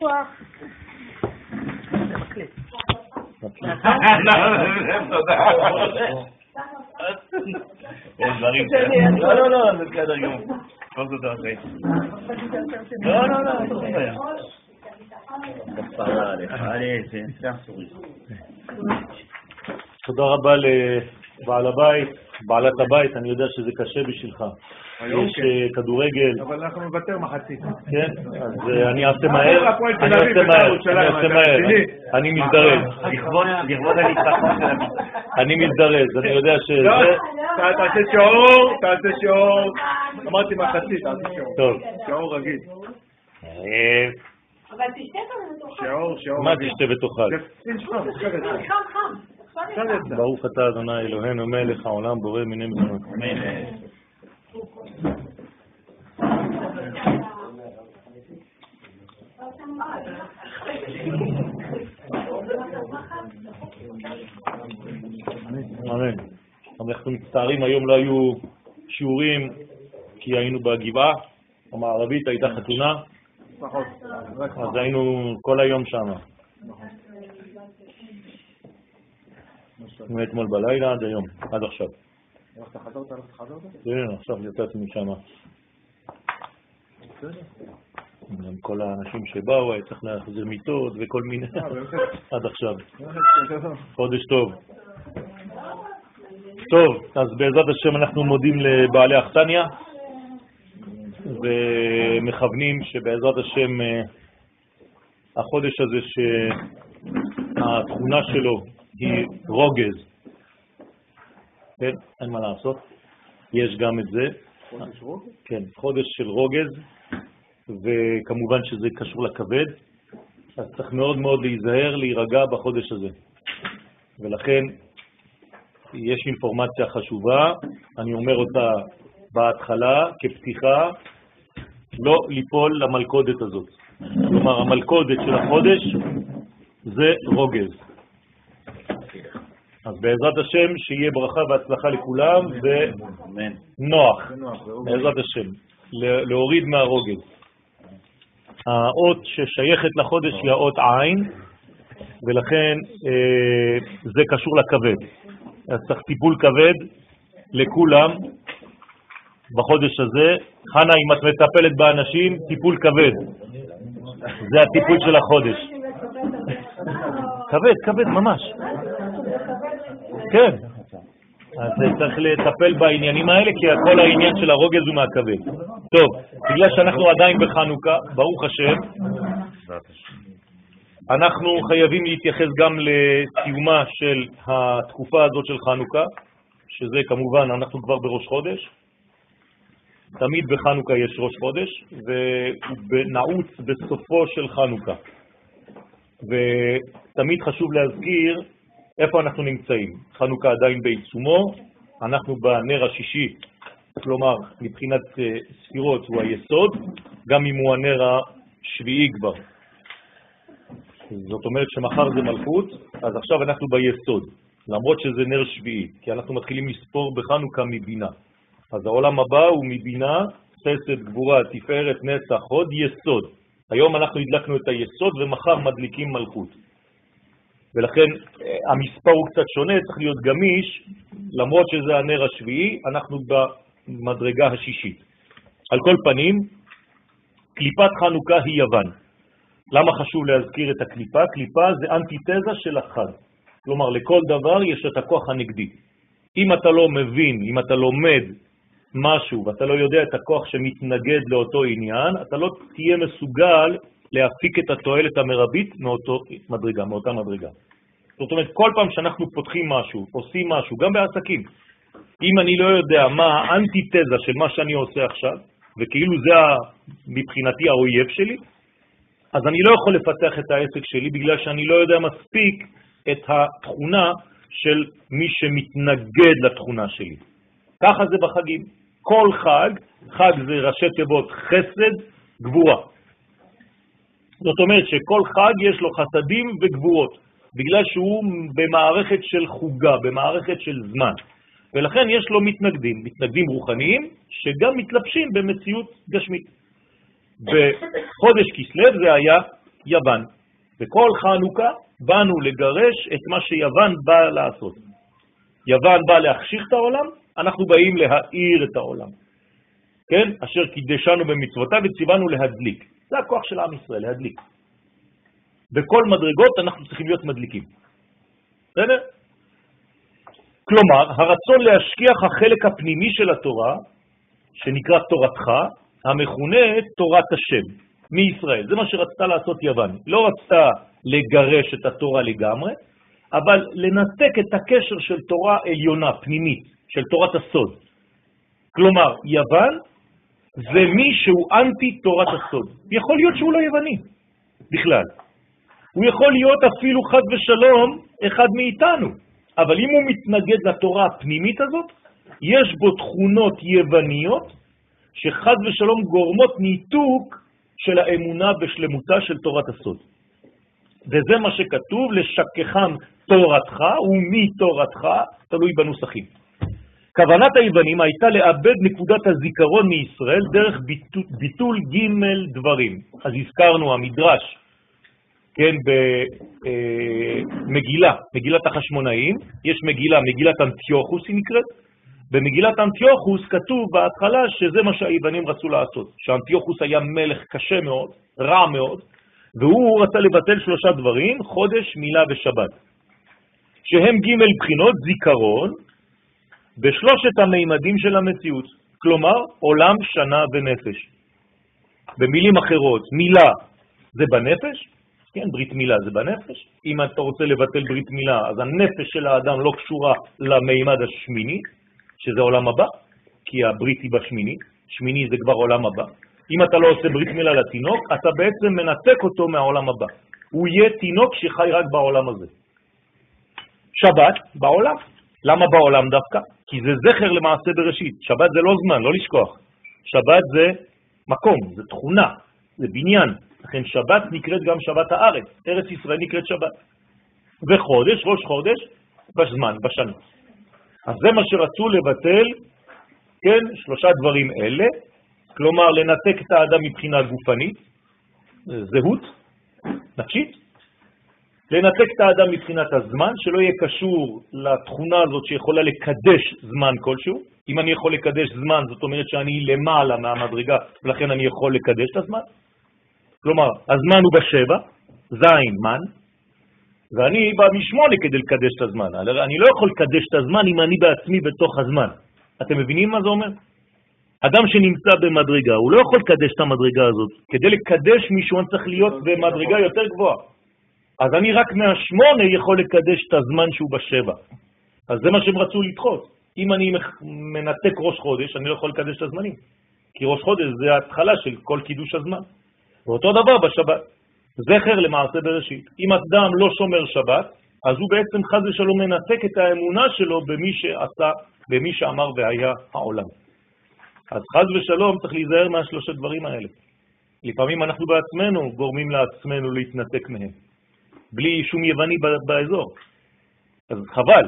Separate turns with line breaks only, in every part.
לא, לא, לא, זה בסדר גמור. כל זאת אחרי. לא, לא, לא, אין בעיה. כפרה עליך,
תודה רבה לבעל הבית, בעלת הבית, אני יודע שזה קשה בשבילך. יש אה, כדורגל.
אבל אנחנו נוותר מחצית.
כן, אז אה, אני אעשה מהר, אני אעשה מהר, אני אעשה מהר, אני מזדרז.
לכבוד הניצחון של הביט.
אני מזדרז, אני יודע
לא,
שזה...
תעשה שיעור, תעשה שיעור. אמרתי מחצית, תעשה שיעור.
טוב.
שיעור רגיל.
אה,
אבל תשתה גם מתוכה.
שיעור, שיעור
מה. תשתה ותאכל?
חם, חם.
ברוך אתה אדוני אלוהינו מלך העולם בורא מיני מזונות. אמן. אנחנו מצטערים, היום לא היו שיעורים כי היינו בגבעה המערבית, הייתה חתונה,
נכון.
אז היינו כל היום שם. מאתמול בלילה עד היום, עד עכשיו. כן, עכשיו יצאתי משם. גם כל האנשים שבאו, היה צריך להחזיר מיטות וכל מיני,
אה?
עד עכשיו. חודש טוב. טוב, אז בעזרת השם אנחנו מודים לבעלי אכסניה ומכוונים שבעזרת השם אה, החודש הזה שהתכונה שלו היא רוגז, כן, אין מה לעשות, יש גם את זה,
חודש רוגע?
כן, חודש של רוגז, וכמובן שזה קשור לכבד, אז צריך מאוד מאוד להיזהר, להירגע בחודש הזה. ולכן יש אינפורמציה חשובה, אני אומר אותה בהתחלה כפתיחה, לא ליפול למלכודת הזאת. כלומר, המלכודת של החודש זה רוגז. אז בעזרת השם, שיהיה ברכה והצלחה לכולם. ונוח. בעזרת השם, להוריד מהרוגז. האות ששייכת לחודש היא האות עין, ולכן אה, זה קשור לכבד. אז צריך טיפול כבד לכולם בחודש הזה. חנה, אם את מטפלת באנשים, טיפול כבד. זה הטיפול של החודש. כבד, כבד ממש. כן. אז צריך לטפל בעניינים האלה, כי כל העניין של הרוגז הוא מהכבד. טוב, בגלל שאנחנו עדיין בחנוכה, ברוך השם, אנחנו חייבים להתייחס גם לסיומה של התקופה הזאת של חנוכה, שזה כמובן, אנחנו כבר בראש חודש. תמיד בחנוכה יש ראש חודש, והוא נעוץ בסופו של חנוכה. ותמיד חשוב להזכיר איפה אנחנו נמצאים. חנוכה עדיין בעיצומו, אנחנו בנר השישי, כלומר, מבחינת אה, ספירות הוא היסוד, גם אם הוא הנר השביעי כבר. זאת אומרת שמחר זה מלכות, אז עכשיו אנחנו ביסוד, למרות שזה נר שביעי, כי אנחנו מתחילים לספור בחנוכה מבינה. אז העולם הבא הוא מבינה, חסד, גבורה, תפארת, נצח, הוד, יסוד. היום אנחנו הדלקנו את היסוד ומחר מדליקים מלכות. ולכן אה, המספר הוא קצת שונה, צריך להיות גמיש, למרות שזה הנר השביעי, אנחנו במדרגה השישית. על כל פנים, קליפת חנוכה היא יוון. למה חשוב להזכיר את הקליפה? קליפה זה אנטיתזה של החג. כלומר, לכל דבר יש את הכוח הנגדי. אם אתה לא מבין, אם אתה לומד משהו ואתה לא יודע את הכוח שמתנגד לאותו עניין, אתה לא תהיה מסוגל להפיק את התועלת המרבית מאותו מדרגה, מאותה מדרגה. זאת אומרת, כל פעם שאנחנו פותחים משהו, עושים משהו, גם בעסקים, אם אני לא יודע מה האנטיתזה של מה שאני עושה עכשיו, וכאילו זה מבחינתי האויב שלי, אז אני לא יכול לפתח את העסק שלי בגלל שאני לא יודע מספיק את התכונה של מי שמתנגד לתכונה שלי. ככה זה בחגים. כל חג, חג זה ראשי תיבות חסד, גבורה. זאת אומרת שכל חג יש לו חסדים וגבורות, בגלל שהוא במערכת של חוגה, במערכת של זמן. ולכן יש לו מתנגדים, מתנגדים רוחניים, שגם מתלבשים במציאות גשמית. בחודש כסלו זה היה יוון. בכל חנוכה באנו לגרש את מה שיוון באה לעשות. יוון באה להחשיך את העולם, אנחנו באים להאיר את העולם. כן? אשר קידשנו במצוותיו וציוונו להדליק. זה הכוח של עם ישראל, להדליק. בכל מדרגות אנחנו צריכים להיות מדליקים. בסדר? כלומר, הרצון להשכיח החלק הפנימי של התורה, שנקרא תורתך, המכונה תורת השם, מישראל. זה מה שרצתה לעשות יוון. לא רצתה לגרש את התורה לגמרי, אבל לנתק את הקשר של תורה עליונה, פנימית, של תורת הסוד. כלומר, יוון זה מי שהוא אנטי תורת הסוד. יכול להיות שהוא לא יווני בכלל. הוא יכול להיות אפילו חד ושלום אחד מאיתנו, אבל אם הוא מתנגד לתורה הפנימית הזאת, יש בו תכונות יווניות שחד ושלום גורמות ניתוק של האמונה בשלמותה של תורת הסוד. וזה מה שכתוב, לשכחם תורתך ומתורתך, תלוי בנוסחים. כוונת היוונים הייתה לאבד נקודת הזיכרון מישראל דרך ביטול, ביטול ג' דברים. אז הזכרנו המדרש, כן, במגילה, מגילת החשמונאים, יש מגילה, מגילת אנטיוכוס היא נקראת, במגילת אנטיוכוס כתוב בהתחלה שזה מה שהיוונים רצו לעשות, שאנטיוכוס היה מלך קשה מאוד, רע מאוד, והוא רצה לבטל שלושה דברים, חודש, מילה ושבת, שהם ג' בחינות זיכרון בשלושת המימדים של המציאות, כלומר עולם, שנה ונפש. במילים אחרות, מילה זה בנפש, כן, ברית מילה זה בנפש. אם אתה רוצה לבטל ברית מילה, אז הנפש של האדם לא קשורה למימד השמיני, שזה עולם הבא, כי הברית היא בשמיני, שמיני זה כבר עולם הבא. אם אתה לא עושה ברית מילה לתינוק, אתה בעצם מנתק אותו מהעולם הבא. הוא יהיה תינוק שחי רק בעולם הזה. שבת, בעולם. למה בעולם דווקא? כי זה זכר למעשה בראשית. שבת זה לא זמן, לא לשכוח. שבת זה מקום, זה תכונה, זה בניין. לכן שבת נקראת גם שבת הארץ, ארץ ישראל נקראת שבת. וחודש, ראש חודש, בזמן, בשנה. אז זה מה שרצו לבטל, כן, שלושה דברים אלה, כלומר לנתק את האדם מבחינה גופנית, זהות, נפשית, לנתק את האדם מבחינת הזמן, שלא יהיה קשור לתכונה הזאת שיכולה לקדש זמן כלשהו. אם אני יכול לקדש זמן, זאת אומרת שאני למעלה מהמדרגה, ולכן אני יכול לקדש את הזמן. כלומר, הזמן הוא בשבע, זין, מן, ואני בא משמונה כדי לקדש את הזמן. אני לא יכול לקדש את הזמן אם אני בעצמי בתוך הזמן. אתם מבינים מה זה אומר? אדם שנמצא במדרגה, הוא לא יכול לקדש את המדרגה הזאת. כדי לקדש מישהו אני צריך להיות במדרגה יותר גבוהה. אז אני רק מהשמונה יכול לקדש את הזמן שהוא בשבע. אז זה מה שהם רצו לדחות. אם אני מנתק ראש חודש, אני לא יכול לקדש את הזמנים. כי ראש חודש זה ההתחלה של כל קידוש הזמן. ואותו דבר בשבת. זכר למעשה בראשית. אם אדם לא שומר שבת, אז הוא בעצם חז ושלום מנתק את האמונה שלו במי שעשה, במי שאמר והיה העולם. אז חז ושלום צריך להיזהר מהשלושת דברים האלה. לפעמים אנחנו בעצמנו גורמים לעצמנו להתנתק מהם, בלי שום יווני באזור. אז חבל.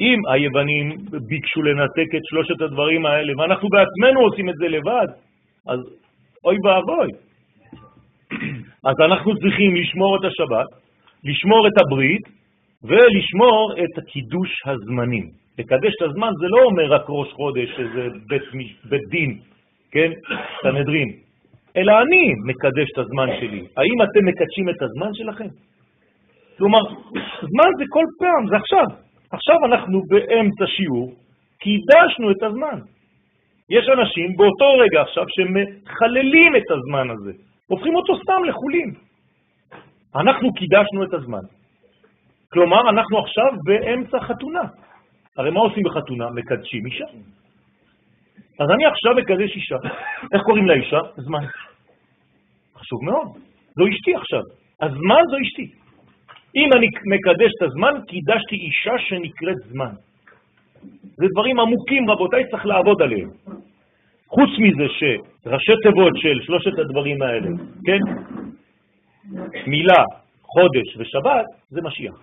אם היוונים ביקשו לנתק את שלושת הדברים האלה, ואנחנו בעצמנו עושים את זה לבד, אז אוי ואבוי. אז אנחנו צריכים לשמור את השבת, לשמור את הברית ולשמור את הקידוש הזמנים. לקדש את הזמן זה לא אומר רק ראש חודש, איזה בית, בית דין, כן, סנהדרין, אלא אני מקדש את הזמן שלי. האם אתם מקדשים את הזמן שלכם? כלומר, זמן זה כל פעם, זה עכשיו. עכשיו אנחנו באמצע שיעור, קידשנו את הזמן. יש אנשים באותו רגע עכשיו שמחללים את הזמן הזה. הופכים אותו סתם לחולים. אנחנו קידשנו את הזמן. כלומר, אנחנו עכשיו באמצע חתונה. הרי מה עושים בחתונה? מקדשים אישה. אז אני עכשיו מקדש אישה. איך קוראים לאישה? זמן. חשוב מאוד. זו אשתי עכשיו. הזמן זו אשתי. אם אני מקדש את הזמן, קידשתי אישה שנקראת זמן. זה דברים עמוקים, רבותיי, צריך לעבוד עליהם. חוץ מזה שראשי תיבות של שלושת הדברים האלה, כן? מילה, חודש ושבת, זה משיח.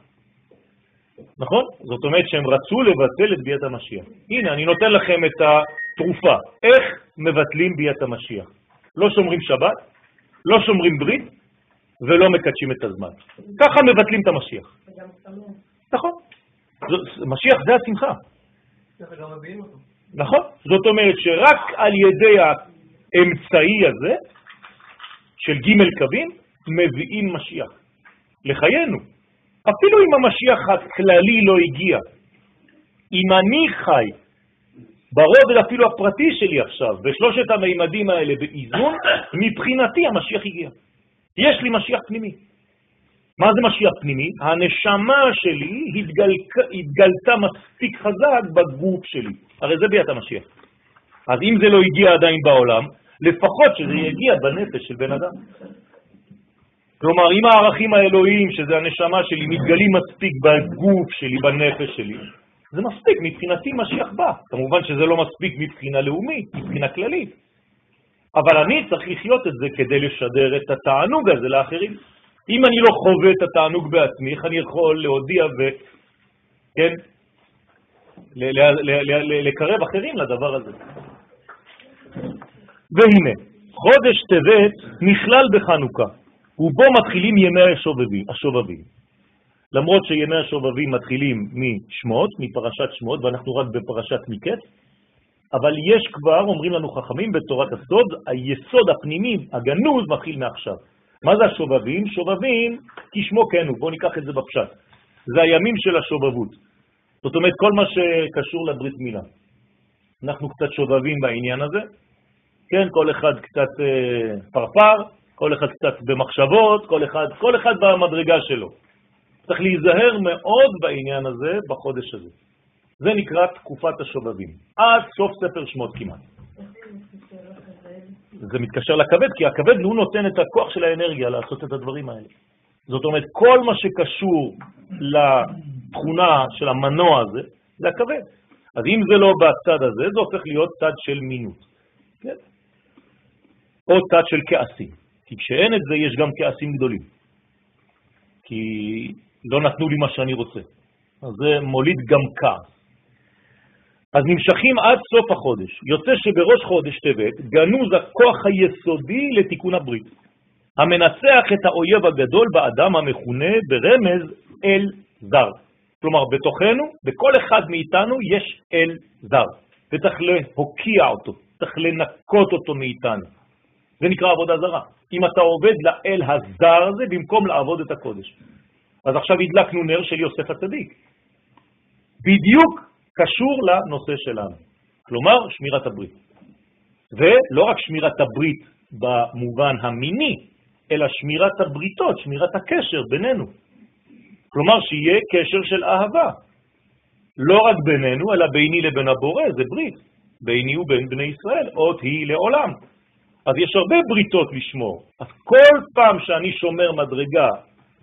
נכון? זאת אומרת שהם רצו לבטל את ביאת המשיח. הנה, אני נותן לכם את התרופה. איך מבטלים ביאת המשיח? לא שומרים שבת, לא שומרים ברית, ולא מקדשים את הזמן. ככה מבטלים את המשיח. נכון. משיח זה השמחה. נכון. זאת אומרת שרק על ידי האמצעי הזה, של ג' קווים, מביאים משיח לחיינו. אפילו אם המשיח הכללי לא הגיע, אם אני חי ברובד אפילו הפרטי שלי עכשיו, בשלושת המימדים האלה באיזון, מבחינתי המשיח הגיע. יש לי משיח פנימי. מה זה משיח פנימי? הנשמה שלי התגל... התגלתה מספיק חזק בגוף שלי. הרי זה ביאת המשיח. אז אם זה לא הגיע עדיין בעולם, לפחות שזה יגיע בנפש של בן אדם. כלומר, אם הערכים האלוהיים, שזה הנשמה שלי, מתגלים מספיק בגוף שלי, בנפש שלי, זה מספיק, מבחינתי משיח בא. כמובן שזה לא מספיק מבחינה לאומית, מבחינה כללית. אבל אני צריך לחיות את זה כדי לשדר את התענוג הזה לאחרים. אם אני לא חווה את התענוג בעצמי, איך אני יכול להודיע ו... כן? לקרב אחרים לדבר הזה. והנה, חודש טבת נכלל בחנוכה, ובו מתחילים ימי השובבים. השובבים. למרות שימי השובבים מתחילים משמות, מפרשת שמות, ואנחנו רק בפרשת מקץ, אבל יש כבר, אומרים לנו חכמים, בתורת הסוד, היסוד הפנימי, הגנוז, מתחיל מעכשיו. מה זה השובבים? שובבים, כשמו כן הוא, בואו ניקח את זה בפשט. זה הימים של השובבות. זאת אומרת, כל מה שקשור לברית מילה. אנחנו קצת שובבים בעניין הזה, כן, כל אחד קצת אה, פרפר, כל אחד קצת במחשבות, כל אחד, כל אחד במדרגה שלו. צריך להיזהר מאוד בעניין הזה בחודש הזה. זה נקרא תקופת השובבים, עד סוף ספר שמות כמעט. זה מתקשר לכבד, כי הכבד הוא נותן את הכוח של האנרגיה לעשות את הדברים האלה. זאת אומרת, כל מה שקשור לתכונה של המנוע הזה, זה הכבד. אז אם זה לא בצד הזה, זה הופך להיות צד של מינות. כן? או צד של כעסים. כי כשאין את זה, יש גם כעסים גדולים. כי לא נתנו לי מה שאני רוצה. אז זה מוליד גם כעס. אז נמשכים עד סוף החודש. יוצא שבראש חודש טבת גנוז הכוח היסודי לתיקון הברית, המנצח את האויב הגדול באדם המכונה ברמז אל זר. כלומר, בתוכנו, בכל אחד מאיתנו יש אל זר, וצריך להוקיע אותו, צריך לנקות אותו מאיתנו. זה נקרא עבודה זרה. אם אתה עובד לאל הזר הזה במקום לעבוד את הקודש. אז עכשיו הדלקנו נר של יוסף הצדיק. בדיוק קשור לנושא שלנו, כלומר שמירת הברית. ולא רק שמירת הברית במובן המיני, אלא שמירת הבריתות, שמירת הקשר בינינו. כלומר שיהיה קשר של אהבה. לא רק בינינו, אלא ביני לבין הבורא, זה ברית. ביני ובין בני ישראל, אות היא לעולם. אז יש הרבה בריתות לשמור. אז כל פעם שאני שומר מדרגה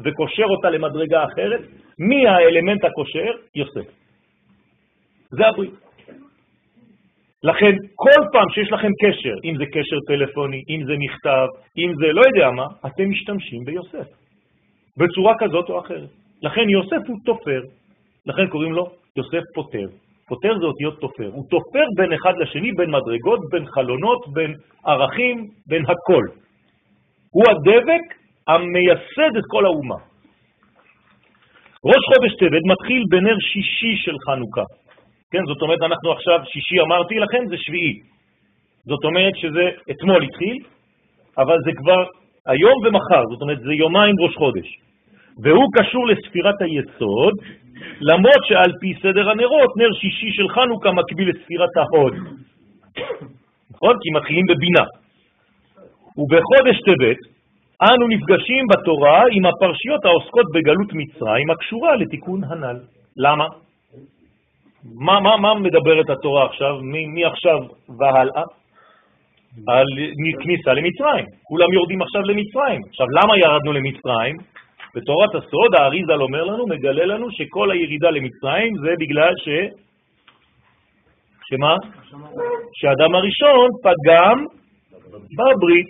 וקושר אותה למדרגה אחרת, מי האלמנט הקושר? יוסף. זה הברית. לכן, כל פעם שיש לכם קשר, אם זה קשר טלפוני, אם זה מכתב, אם זה לא יודע מה, אתם משתמשים ביוסף, בצורה כזאת או אחרת. לכן יוסף הוא תופר, לכן קוראים לו יוסף פותר. פותר זה אותיות תופר. הוא תופר בין אחד לשני, בין מדרגות, בין חלונות, בין ערכים, בין הכל. הוא הדבק המייסד את כל האומה. ראש חודש טבת מתחיל בנר שישי של חנוכה. כן, זאת אומרת, אנחנו עכשיו, שישי אמרתי לכם, זה שביעי. זאת אומרת שזה אתמול התחיל, אבל זה כבר היום ומחר, זאת אומרת, זה יומיים ראש חודש. והוא קשור לספירת היסוד, למרות שעל פי סדר הנרות, נר שישי של חנוכה מקביל לספירת ההוד. נכון? כי מתחילים בבינה. ובחודש טבת אנו נפגשים בתורה עם הפרשיות העוסקות בגלות מצרים הקשורה לתיקון הנ"ל. למה? מה, מה, מה מדברת התורה עכשיו? מי, מי עכשיו והלאה? על כניסה למצרים. כולם יורדים עכשיו למצרים. עכשיו, למה ירדנו למצרים? בתורת הסוד, האריזל אומר לנו, מגלה לנו שכל הירידה למצרים זה בגלל ש... שמה? שהאדם הראשון פגם בברית.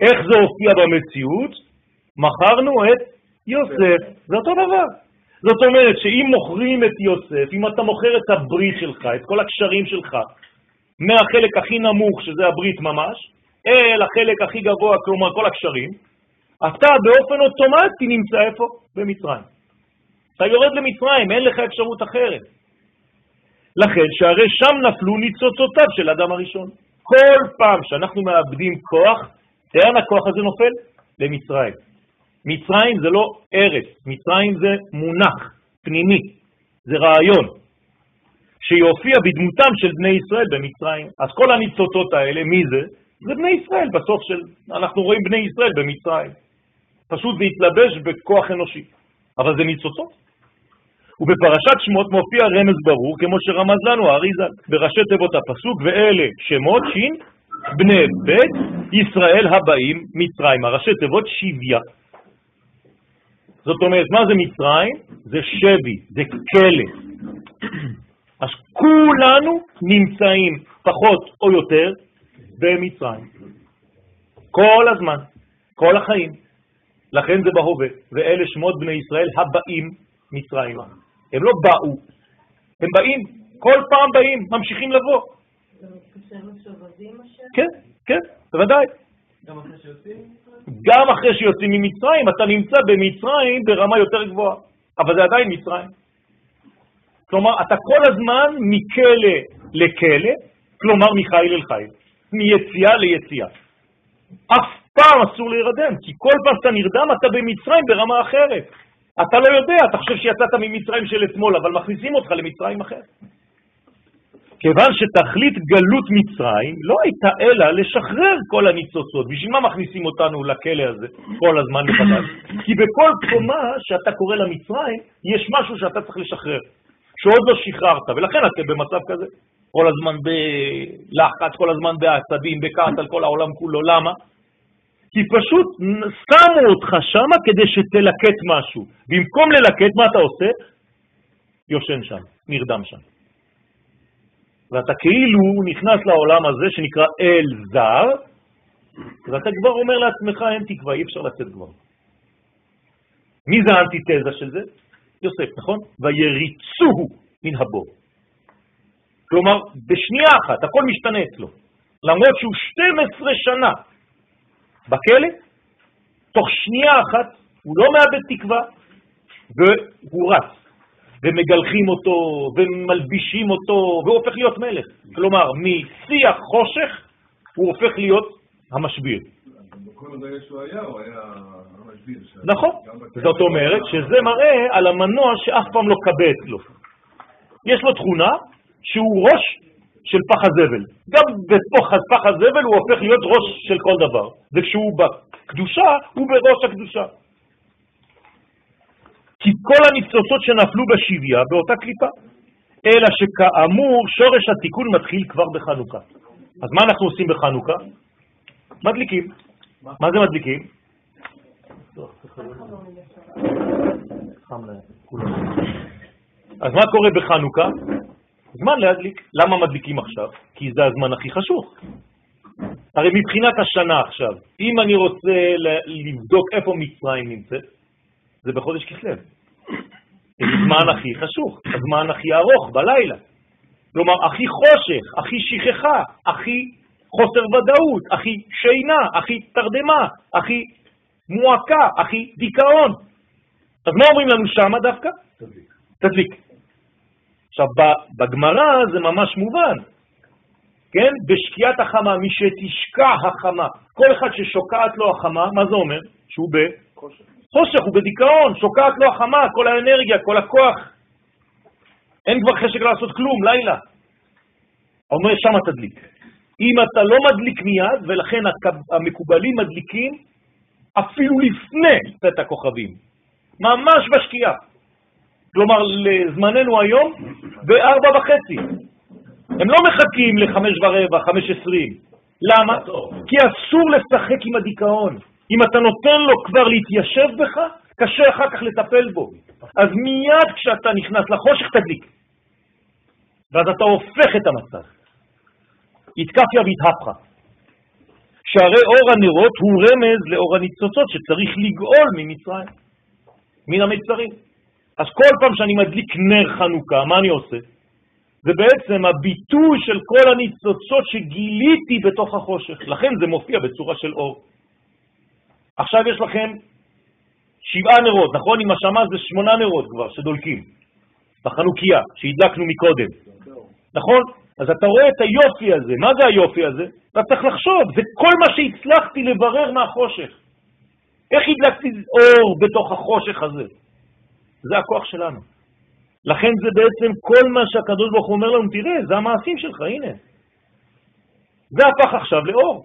איך זה הופיע במציאות? מכרנו את יוסף. זה אותו דבר. זאת אומרת שאם מוכרים את יוסף, אם אתה מוכר את הברית שלך, את כל הקשרים שלך, מהחלק הכי נמוך, שזה הברית ממש, אל החלק הכי גבוה, כלומר כל הקשרים, אתה באופן אוטומטי נמצא איפה? במצרים. אתה יורד למצרים, אין לך אפשרות אחרת. לכן שהרי שם נפלו ניצוצותיו של אדם הראשון. כל פעם שאנחנו מאבדים כוח, לאן הכוח הזה נופל? למצרים. מצרים זה לא ארץ, מצרים זה מונח פנימי, זה רעיון, שיופיע בדמותם של בני ישראל במצרים. אז כל הניצוצות האלה, מי זה? זה בני ישראל, בסוף של... אנחנו רואים בני ישראל במצרים. פשוט זה התלבש בכוח אנושי, אבל זה ניצוצות. ובפרשת שמות מופיע רמז ברור, כמו שרמז לנו האריזה, בראשי תיבות הפסוק, ואלה שמות שין, בני בית ישראל הבאים מצרים, הראשי תיבות שביה. זאת אומרת, מה זה מצרים? זה שבי, זה כלא. אז כולנו נמצאים, פחות או יותר, במצרים. כל הזמן, כל החיים. לכן זה בהווה, ואלה שמות בני ישראל הבאים מצרימה. הם לא באו, הם באים, כל פעם באים, ממשיכים לבוא. כן, כן, בוודאי. גם אחרי שיוצאים ממצרים, אתה נמצא במצרים ברמה יותר גבוהה, אבל זה עדיין מצרים. כלומר, אתה כל הזמן מכלא לכלא, כלומר מחיל אל חיל, מיציאה ליציאה. אף פעם אסור להירדם, כי כל פעם שאתה נרדם אתה במצרים ברמה אחרת. אתה לא יודע, אתה חושב שיצאת ממצרים של אתמול, אבל מכניסים אותך למצרים אחר. כיוון שתכלית גלות מצרים לא הייתה אלא לשחרר כל הניצוצות. בשביל מה מכניסים אותנו לכלא הזה כל הזמן מחדש? כי בכל קומה שאתה קורא למצרים, יש משהו שאתה צריך לשחרר, שעוד לא שחררת, ולכן אתם במצב כזה. כל הזמן בלחץ, כל הזמן בעצבים, בכעס על כל העולם כולו. למה? כי פשוט שמו אותך שמה כדי שתלקט משהו. במקום ללקט, מה אתה עושה? יושן שם, נרדם שם. ואתה כאילו נכנס לעולם הזה שנקרא אל זר, ואתה כבר אומר לעצמך, אין תקווה, אי אפשר לצאת כבר. מי זה האנטיתזה של זה? יוסף, נכון? ויריצוהו מן הבור. כלומר, בשנייה אחת, הכל משתנה אצלו. למרות שהוא 12 שנה בכלא, תוך שנייה אחת הוא לא מאבד תקווה, והוא רץ. ומגלחים אותו, ומלבישים אותו, והוא הופך להיות מלך. כלומר, משיח חושך הוא הופך להיות המשביר. נכון. זאת אומרת שזה מראה על המנוע שאף פעם לא קבה אצלו. יש לו תכונה שהוא ראש של פח הזבל. גם בפח פח הזבל הוא הופך להיות ראש של כל דבר. וכשהוא בקדושה, הוא בראש הקדושה. כי כל הניצוצות שנפלו בשביה באותה קליפה, אלא שכאמור שורש התיקון מתחיל כבר בחנוכה. אז מה אנחנו עושים בחנוכה? מדליקים. מה זה מדליקים? אז מה קורה בחנוכה? זמן להדליק. למה מדליקים עכשיו? כי זה הזמן הכי חשוך. הרי מבחינת השנה עכשיו, אם אני רוצה לבדוק איפה מצרים נמצאת, זה בחודש. זה זמן הכי חשוך, הזמן הכי ארוך, בלילה. כלומר, הכי חושך, הכי שכחה, הכי חוסר ודאות, הכי שינה, הכי תרדמה, הכי מועקה, הכי דיכאון. אז מה אומרים לנו שמה דווקא? תדליק. תדליק. עכשיו, בגמרא זה ממש מובן, כן? בשקיעת החמה, מי שתשקע החמה, כל אחד ששוקעת לו החמה, מה זה אומר? שהוא בחושך, הוא בדיכאון, שוקעת לו החמה, כל האנרגיה, כל הכוח. אין כבר חשק לעשות כלום, לילה. אומר, שם תדליק. אם אתה לא מדליק מיד, ולכן המקובלים מדליקים אפילו לפני צאת הכוכבים, ממש בשקיעה. כלומר, לזמננו היום, בארבע וחצי. הם לא מחכים לחמש ורבע, חמש עשרים. למה? כי אסור לשחק עם הדיכאון. אם אתה נותן לו כבר להתיישב בך, קשה אחר כך לטפל בו. אז מיד כשאתה נכנס לחושך, תדליק. ואז אתה הופך את המצב. התקפיה והתהפכה. שהרי אור הנרות הוא רמז לאור הניצוצות שצריך לגאול ממצרים, מן המצרים. אז כל פעם שאני מדליק נר חנוכה, מה אני עושה? זה בעצם הביטוי של כל הניצוצות שגיליתי בתוך החושך. לכן זה מופיע בצורה של אור. עכשיו יש לכם שבעה נרות, נכון? עם השמה זה שמונה נרות כבר שדולקים בחנוכיה, שהדלקנו מקודם. נכון? אז אתה רואה את היופי הזה. מה זה היופי הזה? אתה צריך לחשוב, זה כל מה שהצלחתי לברר מהחושך. איך הדלקתי אור בתוך החושך הזה? זה הכוח שלנו. לכן זה בעצם כל מה שהקדוש ברוך הוא אומר לנו, תראה, זה המעשים שלך, הנה. זה הפך עכשיו לאור.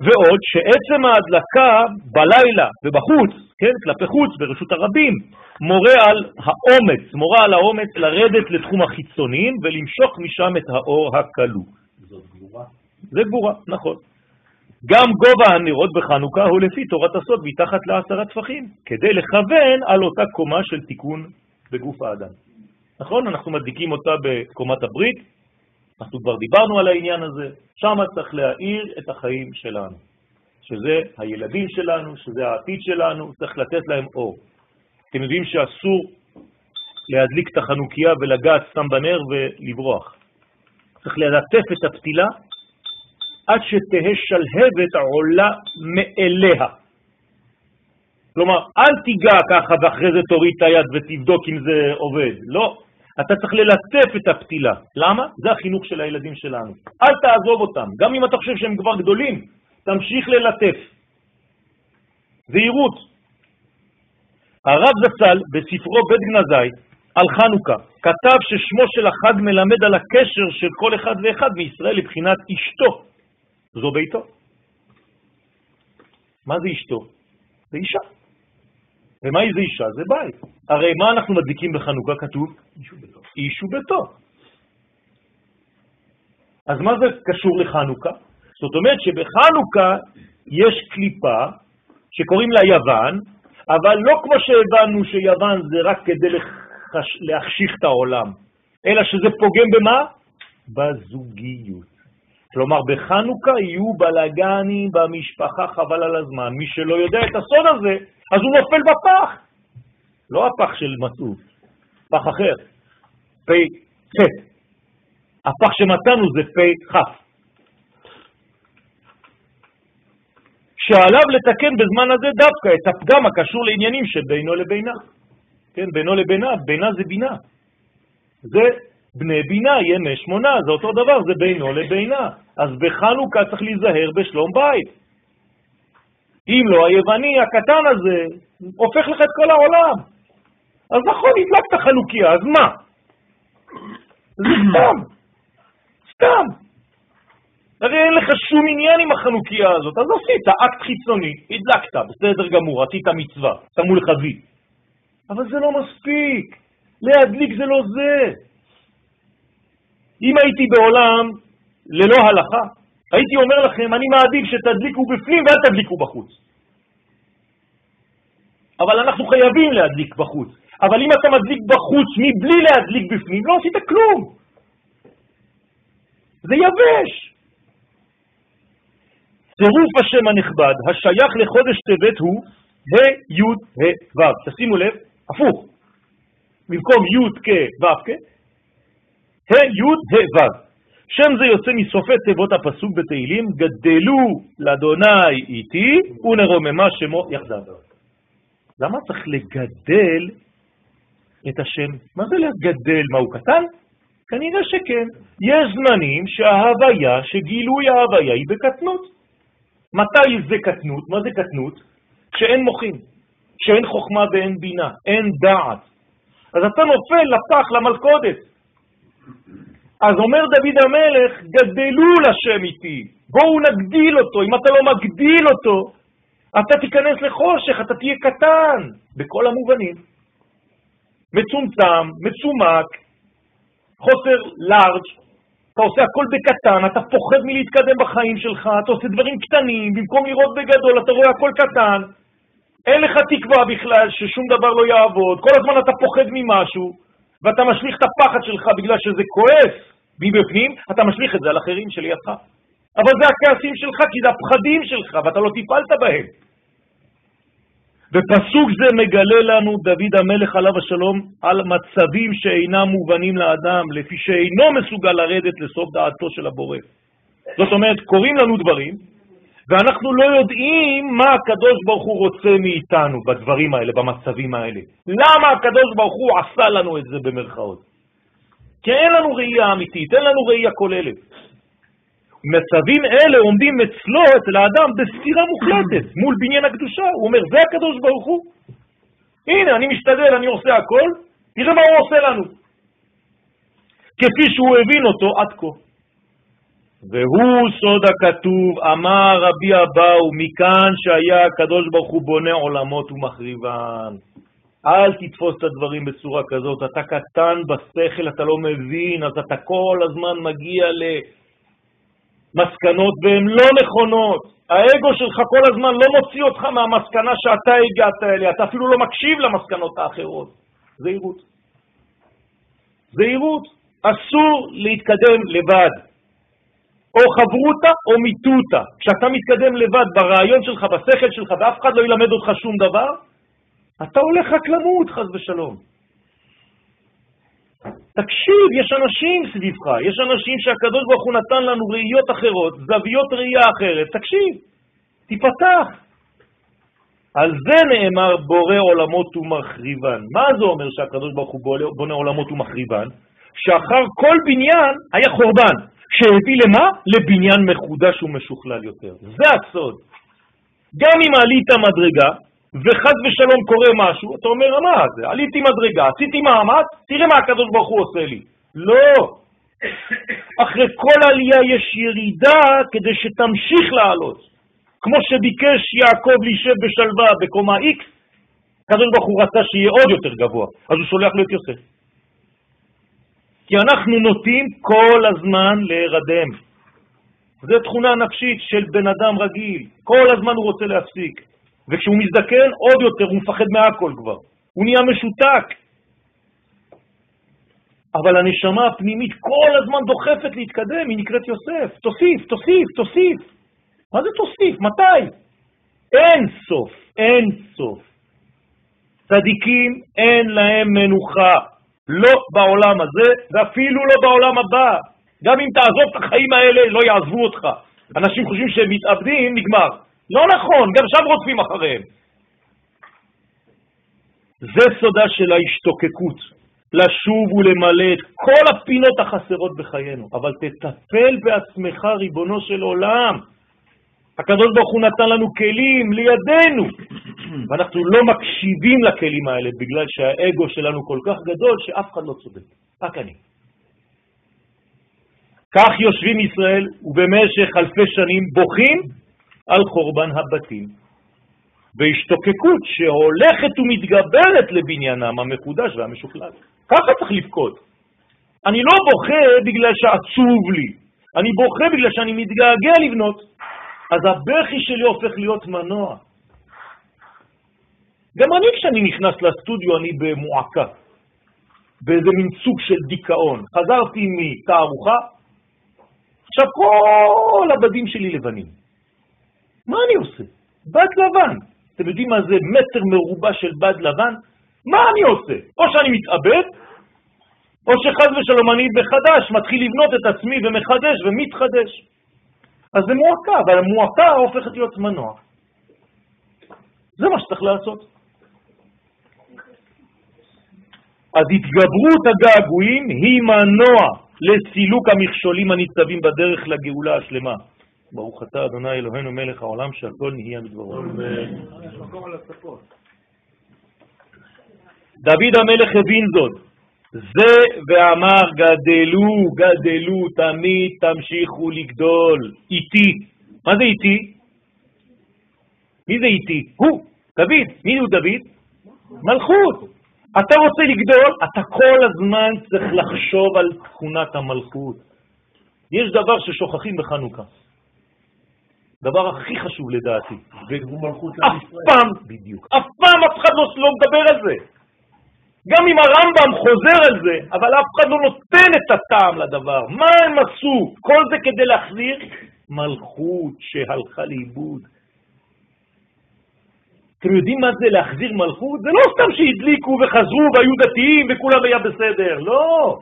ועוד שעצם ההדלקה בלילה ובחוץ, כן, כלפי חוץ, ברשות הרבים, מורה על האומץ, מורה על האומץ לרדת לתחום החיצוניים ולמשוך משם את האור הקלו.
זאת גבורה.
זה גבורה, נכון. גם גובה הנרות בחנוכה הוא לפי תורת הסוד מתחת לעשרה טפחים, כדי לכוון על אותה קומה של תיקון בגוף האדם. נכון? אנחנו מדליקים אותה בקומת הברית, אנחנו כבר דיברנו על העניין הזה, שם צריך להאיר את החיים שלנו, שזה הילדים שלנו, שזה העתיד שלנו, צריך לתת להם אור. אתם יודעים שאסור להדליק את החנוכיה ולגעת סתם בנר ולברוח. צריך ללטף את הפתילה עד שתהא שלהבת עולה מאליה. כלומר, אל תיגע ככה ואחרי זה תוריד את היד ותבדוק אם זה עובד. לא. אתה צריך ללטף את הפתילה. למה? זה החינוך של הילדים שלנו. אל תעזוב אותם. גם אם אתה חושב שהם כבר גדולים, תמשיך ללטף. זהירות. הרב זצ"ל, בספרו בית גנזי, על חנוכה, כתב ששמו של החג מלמד על הקשר של כל אחד ואחד מישראל לבחינת אשתו. זו ביתו. מה זה אשתו? זה אישה. ומהי זה אישה? זה בית. הרי מה אנחנו מדליקים בחנוכה? כתוב? איש וביתו. אז מה זה קשור לחנוכה? זאת אומרת שבחנוכה יש קליפה שקוראים לה יוון, אבל לא כמו שהבנו שיוון זה רק כדי לחש... להחשיך את העולם, אלא שזה פוגם במה? בזוגיות. כלומר, בחנוכה יהיו בלגנים במשפחה חבל על הזמן. מי שלא יודע את הסוד הזה, אז הוא נופל בפח. לא הפח של מצאו, פח אחר, פי ח'. הפח שמצאנו זה פי כ'. שעליו לתקן בזמן הזה דווקא את הפגם הקשור לעניינים שבינו לבינה. כן, בינו לבינה, בינה זה בינה. זה בני בינה, ימי שמונה, זה אותו דבר, זה בינו לבינה. אז בחנוכה צריך להיזהר בשלום בית. אם לא, היווני הקטן הזה הופך לך את כל העולם. אז נכון, הדלקת חנוכיה, אז מה? זה סתם. סתם. הרי אין לך שום עניין עם החנוכיה הזאת, אז עשית אקט חיצוני, הדלקת, בסדר גמור, עשית מצווה, שמו לך וי. אבל זה לא מספיק, להדליק זה לא זה. אם הייתי בעולם ללא הלכה, הייתי אומר לכם, אני מעדיף שתדליקו בפנים ואל תדליקו בחוץ. אבל אנחנו חייבים להדליק בחוץ. אבל אם אתה מדליק בחוץ מבלי להדליק בפנים, לא עשית כלום. זה יבש. צירוף השם הנכבד, השייך לחודש טבת הוא ה' י' ה' ו'. תשימו לב, הפוך. במקום י' כ' ו' כ', ה' י' ה' ו'. שם זה יוצא מסופי תיבות הפסוק בתהילים, גדלו לאדוני איתי ונרוממה שמו יחדיו. למה צריך לגדל את השם? מה זה לגדל? מה, הוא קטן? כנראה שכן. יש זמנים שההוויה, שגילוי ההוויה היא בקטנות. מתי זה קטנות? מה זה קטנות? כשאין מוחים, כשאין חוכמה ואין בינה, אין דעת. אז אתה נופל לפח, למלכודת. אז אומר דוד המלך, גדלו לשם איתי, בואו נגדיל אותו, אם אתה לא מגדיל אותו, אתה תיכנס לחושך, אתה תהיה קטן, בכל המובנים. מצומצם, מצומק, חוסר לארג', אתה עושה הכל בקטן, אתה פוחד מלהתקדם בחיים שלך, אתה עושה דברים קטנים, במקום לראות בגדול אתה רואה הכל קטן, אין לך תקווה בכלל ששום דבר לא יעבוד, כל הזמן אתה פוחד ממשהו, ואתה משליך את הפחד שלך בגלל שזה כועס מבפנים, אתה משליך את זה על אחרים שלידך. אבל זה הכעסים שלך, כי זה הפחדים שלך, ואתה לא טיפלת בהם. ופסוק זה מגלה לנו דוד המלך עליו השלום על מצבים שאינם מובנים לאדם, לפי שאינו מסוגל לרדת לסוף דעתו של הבורא. זאת אומרת, קוראים לנו דברים, ואנחנו לא יודעים מה הקדוש ברוך הוא רוצה מאיתנו בדברים האלה, במצבים האלה. למה הקדוש ברוך הוא עשה לנו את זה במרכאות? כי אין לנו ראייה אמיתית, אין לנו ראייה כוללת. מצבים אלה עומדים אצלו, אצל האדם, בסתירה מוחלטת מול בניין הקדושה. הוא אומר, זה הקדוש ברוך הוא. הנה, אני משתדל, אני עושה הכל, תראה מה הוא עושה לנו. כפי שהוא הבין אותו עד כה. והוא סוד הכתוב, אמר רבי אבאו, מכאן שהיה הקדוש ברוך הוא בונה עולמות ומחריבן. אל תתפוס את הדברים בצורה כזאת, אתה קטן בשכל, אתה לא מבין, אז אתה כל הזמן מגיע למסקנות והן לא נכונות. האגו שלך כל הזמן לא מוציא אותך מהמסקנה שאתה הגעת אליה, אתה אפילו לא מקשיב למסקנות האחרות. זהירות. זהירות. אסור להתקדם לבד. או חברותה או מיטותה. כשאתה מתקדם לבד ברעיון שלך, בשכל שלך, ואף אחד לא ילמד אותך שום דבר, אתה הולך רק למות, חז ושלום. תקשיב, יש אנשים סביבך, יש אנשים שהקדוש ברוך הוא נתן לנו ראיות אחרות, זוויות ראייה אחרת, תקשיב, תיפתח. על זה נאמר בורא עולמות ומחריבן. מה זה אומר שהקדוש ברוך הוא בונה עולמות ומחריבן? שאחר כל בניין היה חורבן, שהביא למה? לבניין מחודש ומשוכלל יותר. זה הסוד. גם אם עלית מדרגה, וחד ושלום קורה משהו, אתה אומר, מה זה? עליתי מדרגה, עשיתי מאמץ, תראה מה הקדוש ברוך הוא עושה לי. לא. אחרי כל עלייה יש ירידה כדי שתמשיך לעלות. כמו שביקש יעקב להישב בשלווה בקומה X, הקדוש ברוך הוא רצה שיהיה עוד יותר גבוה, אז הוא שולח לו את יוסף. כי אנחנו נוטים כל הזמן להירדם. זו תכונה נפשית של בן אדם רגיל, כל הזמן הוא רוצה להפסיק. וכשהוא מזדקן, עוד יותר, הוא מפחד מהכל כבר. הוא נהיה משותק. אבל הנשמה הפנימית כל הזמן דוחפת להתקדם, היא נקראת יוסף. תוסיף, תוסיף, תוסיף. מה זה תוסיף? מתי? אין סוף, אין סוף. צדיקים אין להם מנוחה, לא בעולם הזה ואפילו לא בעולם הבא. גם אם תעזוב את החיים האלה, לא יעזבו אותך. אנשים חושבים שהם מתאבדים, נגמר. לא נכון, גם שם רודפים אחריהם. זה סודה של ההשתוקקות, לשוב ולמלא את כל הפינות החסרות בחיינו, אבל תטפל בעצמך, ריבונו של עולם. הקדוש ברוך הוא נתן לנו כלים לידינו, ואנחנו לא מקשיבים לכלים האלה בגלל שהאגו שלנו כל כך גדול שאף אחד לא צודק, רק אני. כך יושבים ישראל ובמשך אלפי שנים בוכים על חורבן הבתים, והשתוקקות שהולכת ומתגברת לבניינם המחודש והמשוכלל. ככה צריך לבכות. אני לא בוכה בגלל שעצוב לי, אני בוכה בגלל שאני מתגעגע לבנות. אז הבכי שלי הופך להיות מנוע. גם אני כשאני נכנס לסטודיו אני במועקה, באיזה מין סוג של דיכאון. חזרתי מתערוכה, עכשיו כל הבדים שלי לבנים. מה אני עושה? בד לבן. אתם יודעים מה זה מטר מרובע של בד לבן? מה אני עושה? או שאני מתאבד, או שחז ושלום אני בחדש, מתחיל לבנות את עצמי ומחדש ומתחדש. אז זה מועקה, אבל המועקה הופכת להיות מנוע. זה מה שצריך לעשות. אז התגברות הגעגועים היא מנוע לסילוק המכשולים הניצבים בדרך לגאולה השלמה. ברוך אתה אדוני אלוהינו מלך העולם שהכל נהיה מדברו. דוד המלך הבין זאת, זה ואמר גדלו, גדלו, תמיד תמשיכו לגדול, איתי. מה זה איתי? מי זה איתי? הוא, דוד. מי הוא דוד? מלכות. אתה רוצה לגדול, אתה כל הזמן צריך לחשוב על תכונת המלכות. יש דבר ששוכחים בחנוכה. דבר הכי חשוב לדעתי.
והוא מלכות
אף פעם, בדיוק, אף פעם אף אחד לא, לא מדבר על זה. גם אם הרמב"ם חוזר על זה, אבל אף אחד לא נותן את הטעם לדבר. מה הם עשו? כל זה כדי להחזיר מלכות שהלכה לאיבוד. אתם יודעים מה זה להחזיר מלכות? זה לא סתם שהדליקו וחזרו והיו דתיים וכולם היה בסדר, לא.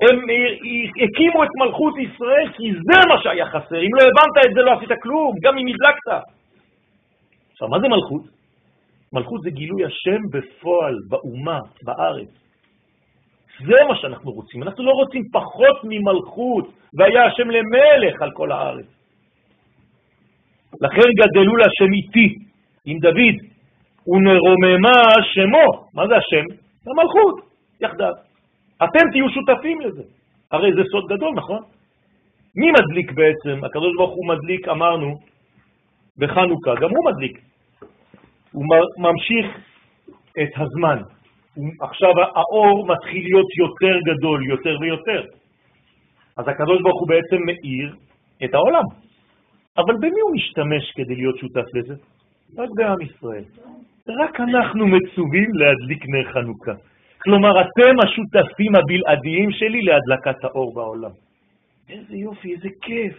הם הקימו את מלכות ישראל כי זה מה שהיה חסר. אם לא הבנת את זה, לא עשית כלום, גם אם הדלקת. עכשיו, מה זה מלכות? מלכות זה גילוי השם בפועל, באומה, בארץ. זה מה שאנחנו רוצים. אנחנו לא רוצים פחות ממלכות, והיה השם למלך על כל הארץ. לכן גדלו להשם איתי, עם דוד, ונרוממה שמו. מה זה השם? המלכות, יחדיו. אתם תהיו שותפים לזה. הרי זה סוד גדול, נכון? מי מדליק בעצם? הקדוש ברוך הוא מדליק, אמרנו, בחנוכה, גם הוא מדליק. הוא ממשיך את הזמן. עכשיו האור מתחיל להיות יותר גדול, יותר ויותר. אז הקדוש ברוך הוא בעצם מאיר את העולם. אבל במי הוא משתמש כדי להיות שותף לזה? רק בעם ישראל. רק אנחנו מצווים להדליק נר חנוכה. כלומר, אתם השותפים הבלעדיים שלי להדלקת האור בעולם. איזה יופי, איזה כיף.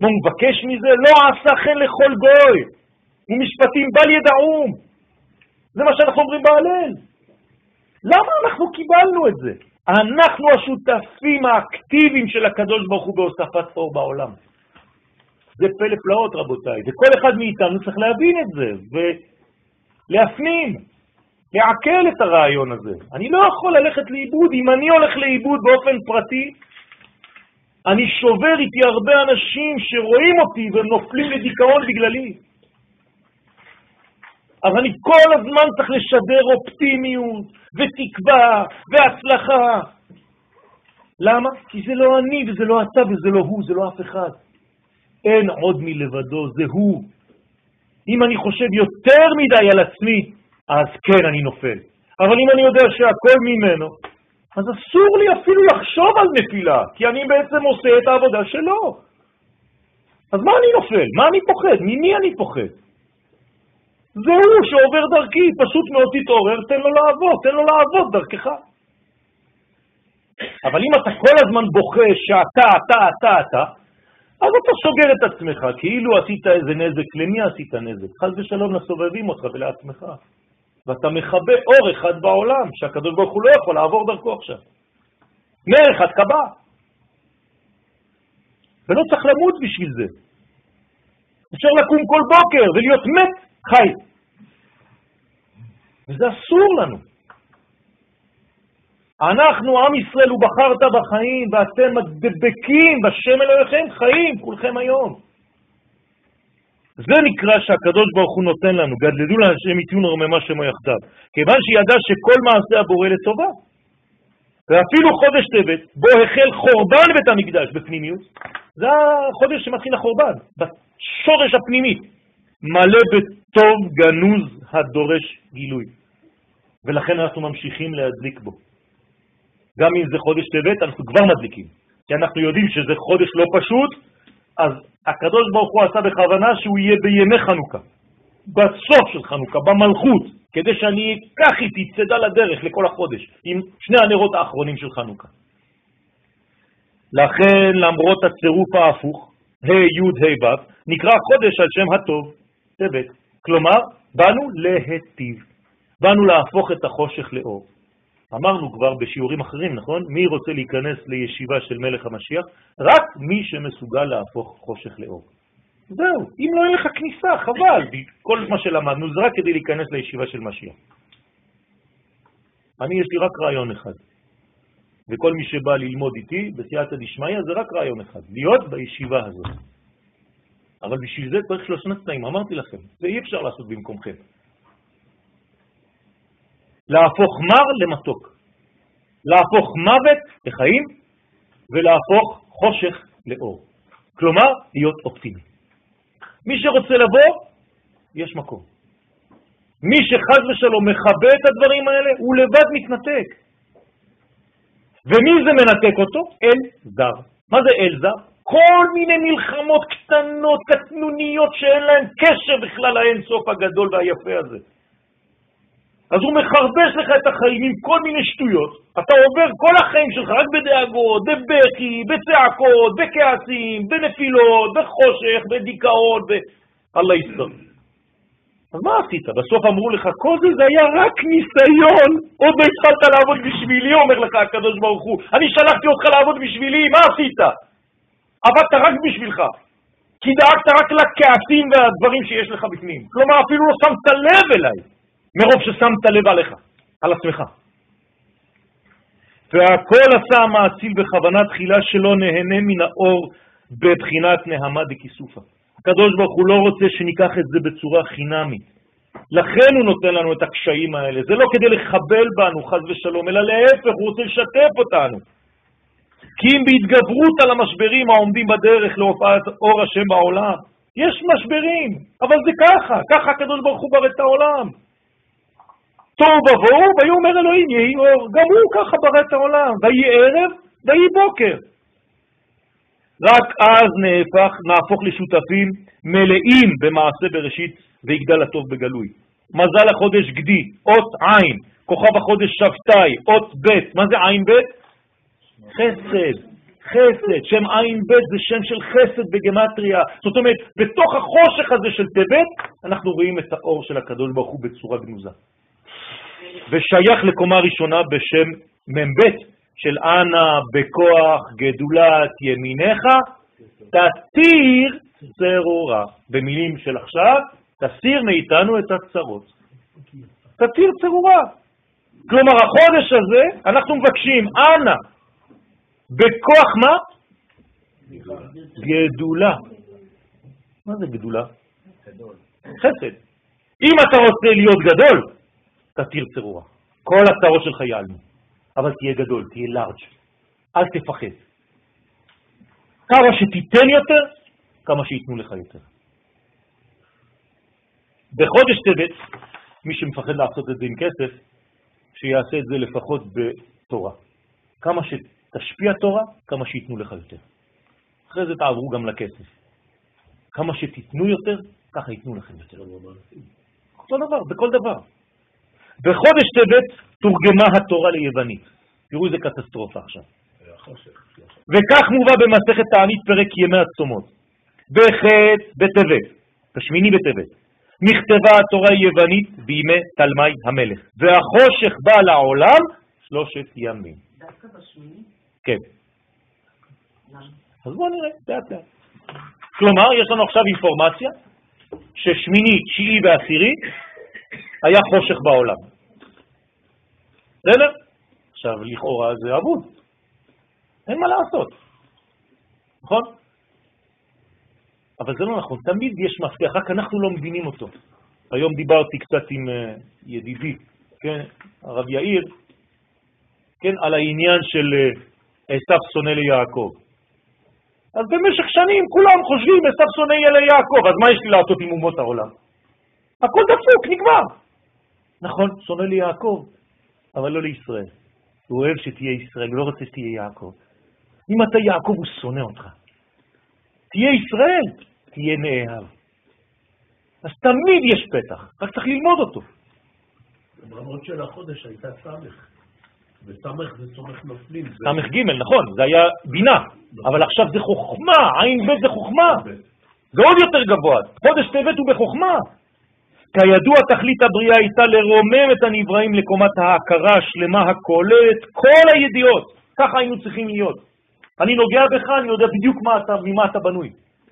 מה הוא מבקש מזה? לא עשה חן לכל גוי, ומשפטים בל ידעום. זה מה שאנחנו אומרים בהלל. למה אנחנו קיבלנו את זה? אנחנו השותפים האקטיביים של הקדוש ברוך הוא בהוספת אור בעולם. זה פלא פלאות, רבותיי, וכל אחד מאיתנו צריך להבין את זה ולהפנים, לעכל את הרעיון הזה. אני לא יכול ללכת לאיבוד. אם אני הולך לאיבוד באופן פרטי, אני שובר איתי הרבה אנשים שרואים אותי והם נופלים לדיכאון בגללי. אז אני כל הזמן צריך לשדר אופטימיות ותקווה והצלחה. למה? כי זה לא אני וזה לא אתה וזה לא הוא, זה לא אף אחד. אין עוד מלבדו, זה הוא. אם אני חושב יותר מדי על עצמי, אז כן, אני נופל. אבל אם אני יודע שהכל ממנו, אז אסור לי אפילו לחשוב על נפילה, כי אני בעצם עושה את העבודה שלו. אז מה אני נופל? מה אני פוחד? ממי אני פוחד? זה הוא שעובר דרכי, פשוט מאוד תתעורר, תן לו לעבוד, תן לו לעבוד דרכך. אבל אם אתה כל הזמן בוכה שאתה, אתה, אתה, אתה, אז אתה סוגר את עצמך, כאילו עשית איזה נזק, למי עשית נזק? חס ושלום לסובבים אותך ולעצמך. ואתה מכבה אור אחד בעולם, שהקדוש ברוך הוא לא יכול לעבור דרכו עכשיו. נר אחד קבע. ולא צריך למות בשביל זה. אפשר לקום כל בוקר ולהיות מת חי. וזה אסור לנו. אנחנו, עם ישראל, הוא בחרת בחיים, ואתם מדבקים בשם אלוהיכם חיים, כולכם היום. זה נקרא שהקדוש ברוך הוא נותן לנו, גדלדו להשם יתיון רוממה שמו יחדיו, כיוון שידע שכל מעשה הבורא לטובה. ואפילו חודש טבת, בו החל חורבן בית המקדש בפנימיות, זה החודש שמתחיל החורבן, בשורש הפנימי, מלא בטוב גנוז הדורש גילוי. ולכן אנחנו ממשיכים להדליק בו. גם אם זה חודש טבת, אנחנו כבר מדליקים, כי אנחנו יודעים שזה חודש לא פשוט, אז הקדוש ברוך הוא עשה בכוונה שהוא יהיה בימי חנוכה, בסוף של חנוכה, במלכות, כדי שאני אקח איתי צדה לדרך לכל החודש, עם שני הנרות האחרונים של חנוכה. לכן, למרות הצירוף ההפוך, ה' י' ה' ו', נקרא חודש על שם הטוב, טבת. כלומר, באנו להטיב, באנו להפוך את החושך לאור. אמרנו כבר בשיעורים אחרים, נכון? מי רוצה להיכנס לישיבה של מלך המשיח? רק מי שמסוגל להפוך חושך לאור. זהו, אם לא אין לך כניסה, חבל, כל מה שלמדנו זה רק כדי להיכנס לישיבה של משיח. אני, יש לי רק רעיון אחד, וכל מי שבא ללמוד איתי בסייעתא דשמיא זה רק רעיון אחד, להיות בישיבה הזאת. אבל בשביל זה צריך שלושה תנאים, אמרתי לכם, זה אי אפשר לעשות במקומכם. להפוך מר למתוק, להפוך מוות לחיים ולהפוך חושך לאור. כלומר, להיות אופטימי. מי שרוצה לבוא, יש מקום. מי שחז ושלום מכבה את הדברים האלה, הוא לבד מתנתק. ומי זה מנתק אותו? אל זר. מה זה אל זר? כל מיני מלחמות קטנות, קטנוניות, שאין להן קשר בכלל לאינסוף הגדול והיפה הזה. אז הוא מחרבש לך את החיים עם כל מיני שטויות. אתה עובר כל החיים שלך רק בדאגות, בבכי, בצעקות, בכעסים, בנפילות, בחושך, בדיכאון, ב... אללה יסתר. אז מה עשית? בסוף אמרו לך, כל זה זה היה רק ניסיון, עוד לא התחלת לעבוד בשבילי, אומר לך הקדוש ברוך הוא. אני שלחתי אותך לעבוד בשבילי, מה עשית? עבדת רק בשבילך. כי דאגת רק לכעסים והדברים שיש לך בפנים. כלומר, אפילו לא שמת לב אליי, מרוב ששמת לב עליך, על עצמך. והכל עשה המאציל בכוונה תחילה שלא נהנה מן האור בבחינת נהמה דכיסופה. הקדוש ברוך הוא לא רוצה שניקח את זה בצורה חינמית. לכן הוא נותן לנו את הקשיים האלה. זה לא כדי לחבל בנו, חז ושלום, אלא להפך, הוא רוצה לשתף אותנו. כי אם בהתגברות על המשברים העומדים בדרך להופעת אור השם בעולם, יש משברים, אבל זה ככה, ככה הקדוש ברוך הוא ברא את העולם. תוהו ובוהו, ויאמר אלוהים יהי אור, גם הוא ככה ברא את העולם, ויהי ערב, ויהי בוקר. רק אז נהפך, נהפוך לשותפים מלאים במעשה בראשית ויגדל הטוב בגלוי. מזל החודש גדי, אות עין, כוכב החודש שבתאי, אות ב', מה זה עין ב'? חסד, חסד, שם עין ב' זה שם של חסד בגמטריה. זאת אומרת, בתוך החושך הזה של טבת, אנחנו רואים את האור של הקדוש ברוך הוא בצורה גנוזה. ושייך לקומה ראשונה בשם מ"ב, של אנא בכוח גדולת ימיניך, תתיר צרורה. במילים של עכשיו, תסיר מאיתנו את הצרות. תתיר צרורה. כלומר, החודש הזה, אנחנו מבקשים, אנא, בכוח מה? גדולה. מה זה גדולה? חסד. אם אתה רוצה להיות גדול, תתיר צרורה. כל הצרות שלך ייעלמו. אבל תהיה גדול, תהיה לארג', אל תפחד. כמה שתיתן יותר, כמה שייתנו לך יותר. בחודש טבת, מי שמפחד לעשות את זה עם כסף, שיעשה את זה לפחות בתורה. כמה שתשפיע תורה, כמה שייתנו לך יותר. אחרי זה תעברו גם לכסף. כמה שתיתנו יותר, ככה ייתנו לכם יותר. אותו דבר, בכל דבר. בחודש טבת תורגמה התורה ליוונית. תראו איזה קטסטרופה עכשיו. וכך מובא במסכת תענית פרק ימי הצומות. בחטא בטבת, בשמיני בטבת, נכתבה התורה היוונית בימי תלמי המלך, והחושך בא לעולם שלושת ימים.
דווקא בשמיני?
כן. אז בואו נראה, לאט לאט. כלומר, יש לנו עכשיו אינפורמציה ששמיני, תשיעי ועשירי היה חושך בעולם. בסדר? עכשיו, לכאורה זה אבוד. אין מה לעשות. נכון? אבל זה לא נכון, תמיד יש מפתח, רק אנחנו לא מבינים אותו. היום דיברתי קצת עם אה, ידידי, כן, הרב יאיר, כן, על העניין של אה, עשו שונא ליעקב. אז במשך שנים כולם חושבים עשו שונא ליעקב, אז מה יש לי לעשות עם אומות העולם? הכל דפוק, נגמר. נכון, שונא ליעקב, אבל לא לישראל. הוא אוהב שתהיה ישראל, הוא לא רוצה שתהיה יעקב. אם אתה יעקב, הוא שונא אותך. תהיה ישראל, תהיה נאהב. אז תמיד יש פתח, רק צריך ללמוד אותו.
למרות של החודש הייתה סמך, וסמך זה סומך נופלים.
סמך ג', נכון, זה היה בינה, אבל עכשיו זה חוכמה, עין ב' זה חוכמה. זה עוד יותר גבוה, חודש טבת הוא בחוכמה. כידוע תכלית הבריאה הייתה לרומם את הנבראים לקומת ההכרה השלמה הכוללת כל הידיעות. ככה היינו צריכים להיות. אני נוגע בך, אני יודע בדיוק מה אתה, ממה אתה בנוי.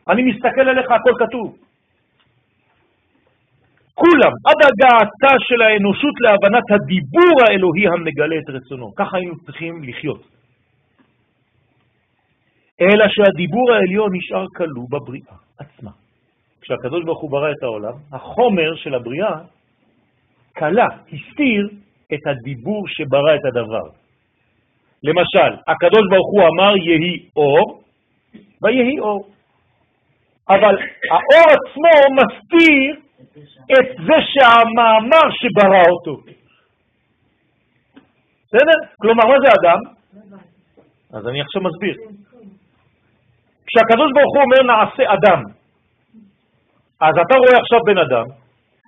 אני מסתכל עליך, הכל כתוב. כולם, עד הגעתה של האנושות להבנת הדיבור האלוהי המגלה את רצונו. ככה היינו צריכים לחיות. אלא שהדיבור העליון נשאר כלוא בבריאה עצמה. כשהקדוש ברוך הוא ברא את העולם, החומר של הבריאה קלה, הסתיר את הדיבור שברא את הדבר. למשל, הקדוש ברוך הוא אמר יהי אור, ויהי אור. אבל האור עצמו מסתיר את זה שהמאמר שברא אותו. בסדר? כלומר, מה זה אדם? אז אני עכשיו מסביר. כשהקדוש ברוך הוא אומר נעשה אדם, אז אתה רואה עכשיו בן אדם,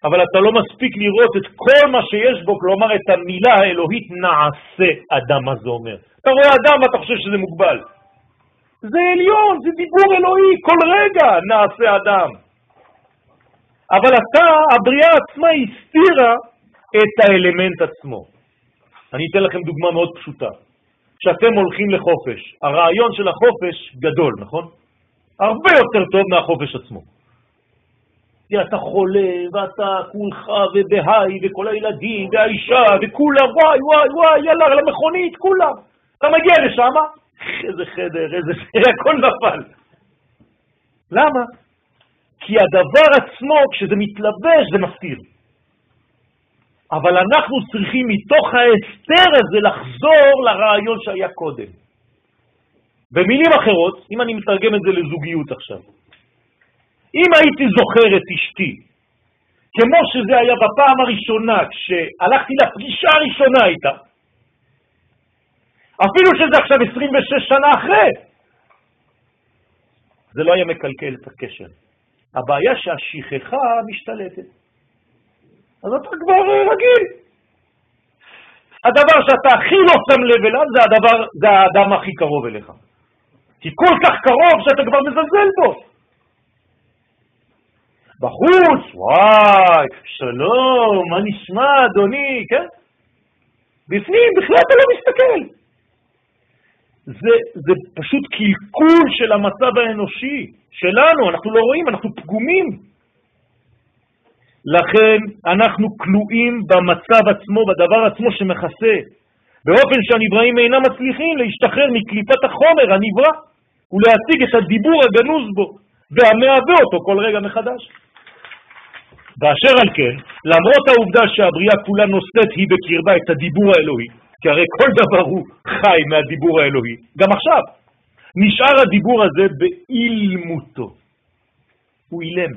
אבל אתה לא מספיק לראות את כל מה שיש בו, כלומר את המילה האלוהית נעשה אדם, מה זה אומר. אתה רואה אדם ואתה חושב שזה מוגבל. זה עליון, זה דיבור אלוהי, כל רגע נעשה אדם. אבל אתה, הבריאה עצמה הסתירה את האלמנט עצמו. אני אתן לכם דוגמה מאוד פשוטה. כשאתם הולכים לחופש, הרעיון של החופש גדול, נכון? הרבה יותר טוב מהחופש עצמו. כי אתה חולה, ואתה כולך ובהיי, וכל הילדים, והאישה, וכולם, וואי, וואי, וואי, יאללה, למכונית, כולם. אתה מגיע לשם, איזה חדר, איזה... הכל נפל. למה? כי הדבר עצמו, כשזה מתלבש, זה מסתיר. אבל אנחנו צריכים מתוך ההסתר הזה לחזור לרעיון שהיה קודם. במילים אחרות, אם אני מתרגם את זה לזוגיות עכשיו, אם הייתי זוכר את אשתי, כמו שזה היה בפעם הראשונה, כשהלכתי לפגישה הראשונה איתה, אפילו שזה עכשיו 26 שנה אחרי, זה לא היה מקלקל את הקשר. הבעיה שהשכחה משתלטת. אז אתה כבר רגיל. הדבר שאתה הכי לא שם לב אליו זה הדבר, זה האדם הכי קרוב אליך. כי כל כך קרוב שאתה כבר מזלזל בו. בחוץ, וואי, שלום, מה נשמע, אדוני, כן? בפנים בכלל אתה לא מסתכל. זה, זה פשוט קלקול של המצב האנושי שלנו, אנחנו לא רואים, אנחנו פגומים. לכן אנחנו כלואים במצב עצמו, בדבר עצמו שמכסה, באופן שהנבראים אינם מצליחים להשתחרר מקליפת החומר הנברא ולהציג את הדיבור הגנוז בו והמהווה אותו כל רגע מחדש. ואשר על כן, למרות העובדה שהבריאה כולה נושאת היא בקרבה את הדיבור האלוהי, כי הרי כל דבר הוא חי מהדיבור האלוהי, גם עכשיו, נשאר הדיבור הזה באילמותו. הוא אילם.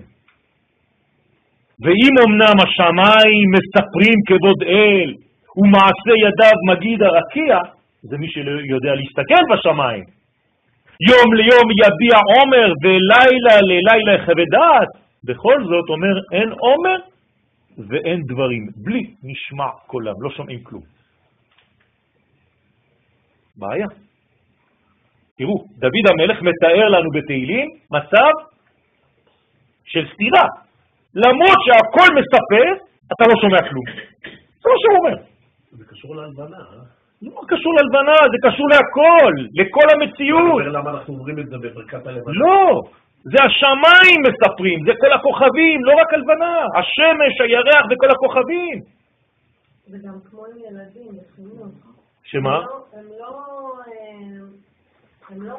ואם אמנם השמיים מספרים כבוד אל, ומעשה ידיו מגיד הרקיע, זה מי שיודע להסתכל בשמיים. יום ליום יביע עומר ולילה ללילה יחווה דעת. בכל זאת אומר אין עומר ואין דברים, בלי נשמע קולם, לא שומעים כלום. בעיה. תראו, דוד המלך מתאר לנו בתהילים מצב של סתירה. למרות שהכל מספר, אתה לא שומע כלום. זה מה שהוא אומר.
זה קשור להלבנה, אה?
לא קשור להלבנה, זה קשור להכל, לכל המציאות.
למה אנחנו אומרים את זה בברכת הלבנה?
לא, זה השמיים מספרים, זה כל הכוכבים, לא רק הלבנה, השמש, הירח וכל הכוכבים.
זה גם כמו ילדים, בחינוך.
שמה?
הם לא- הם לא...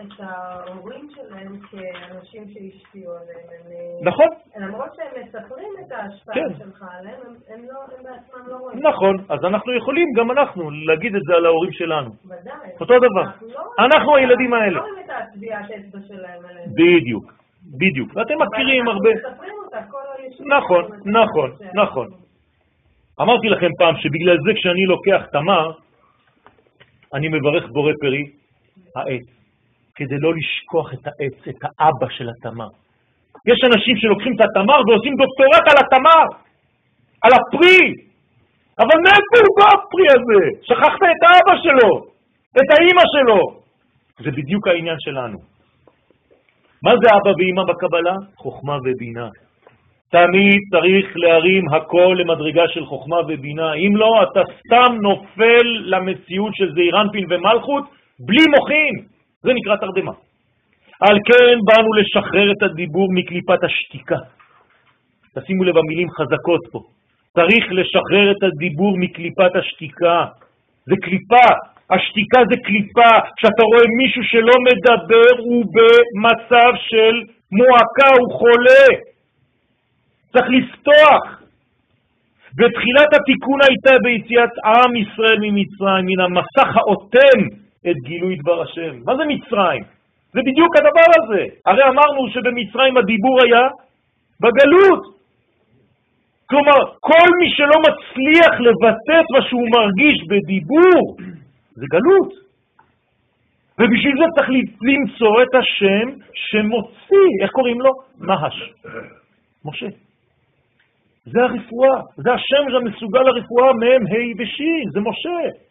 את ההורים שלהם כאנשים שהשפיעו עליהם. הם,
נכון.
למרות שהם מספרים את ההשפעה
כן.
שלך עליהם, הם, הם, לא, הם בעצמם לא רואים.
נכון, אז אנחנו יכולים, גם אנחנו, להגיד את זה על ההורים שלנו.
ודאי.
אותו דבר.
אנחנו לא
אנחנו הילדים האלה.
לא רואים את הטביעת האצבע שלהם עליהם.
בדיוק, בדיוק. ואתם מכירים הרבה. נכון, נכון, נכון. אמרתי לכם פעם שבגלל זה כשאני לוקח תמר, אני מברך בורא פרי, העץ, כדי לא לשכוח את העץ, את האבא של התמר. יש אנשים שלוקחים את התמר ועושים דוקטורט על התמר, על הפרי, אבל מאיפה הוא בא הפרי הזה? שכחת את האבא שלו, את האימא שלו. זה בדיוק העניין שלנו. מה זה אבא ואימא בקבלה? חוכמה ובינה. תמיד צריך להרים הכל למדרגה של חוכמה ובינה. אם לא, אתה סתם נופל למציאות של זעירנפין ומלכות בלי מוחין. זה נקרא תרדמה. על כן באנו לשחרר את הדיבור מקליפת השתיקה. תשימו לב, המילים חזקות פה. צריך לשחרר את הדיבור מקליפת השתיקה. זה קליפה, השתיקה זה קליפה. כשאתה רואה מישהו שלא מדבר, הוא במצב של מועקה, הוא חולה. צריך לפתוח. ותחילת התיקון הייתה ביציאת עם ישראל ממצרים, מן המסך האוטם את גילוי דבר השם. מה זה מצרים? זה בדיוק הדבר הזה. הרי אמרנו שבמצרים הדיבור היה בגלות. כלומר, כל מי שלא מצליח לבטא את מה שהוא מרגיש בדיבור, זה גלות. ובשביל זה צריך למצוא את השם שמוציא, איך קוראים לו? מהש. משה. זה הרפואה, זה השם שמסוגל לרפואה מהם ה' וש', זה משה.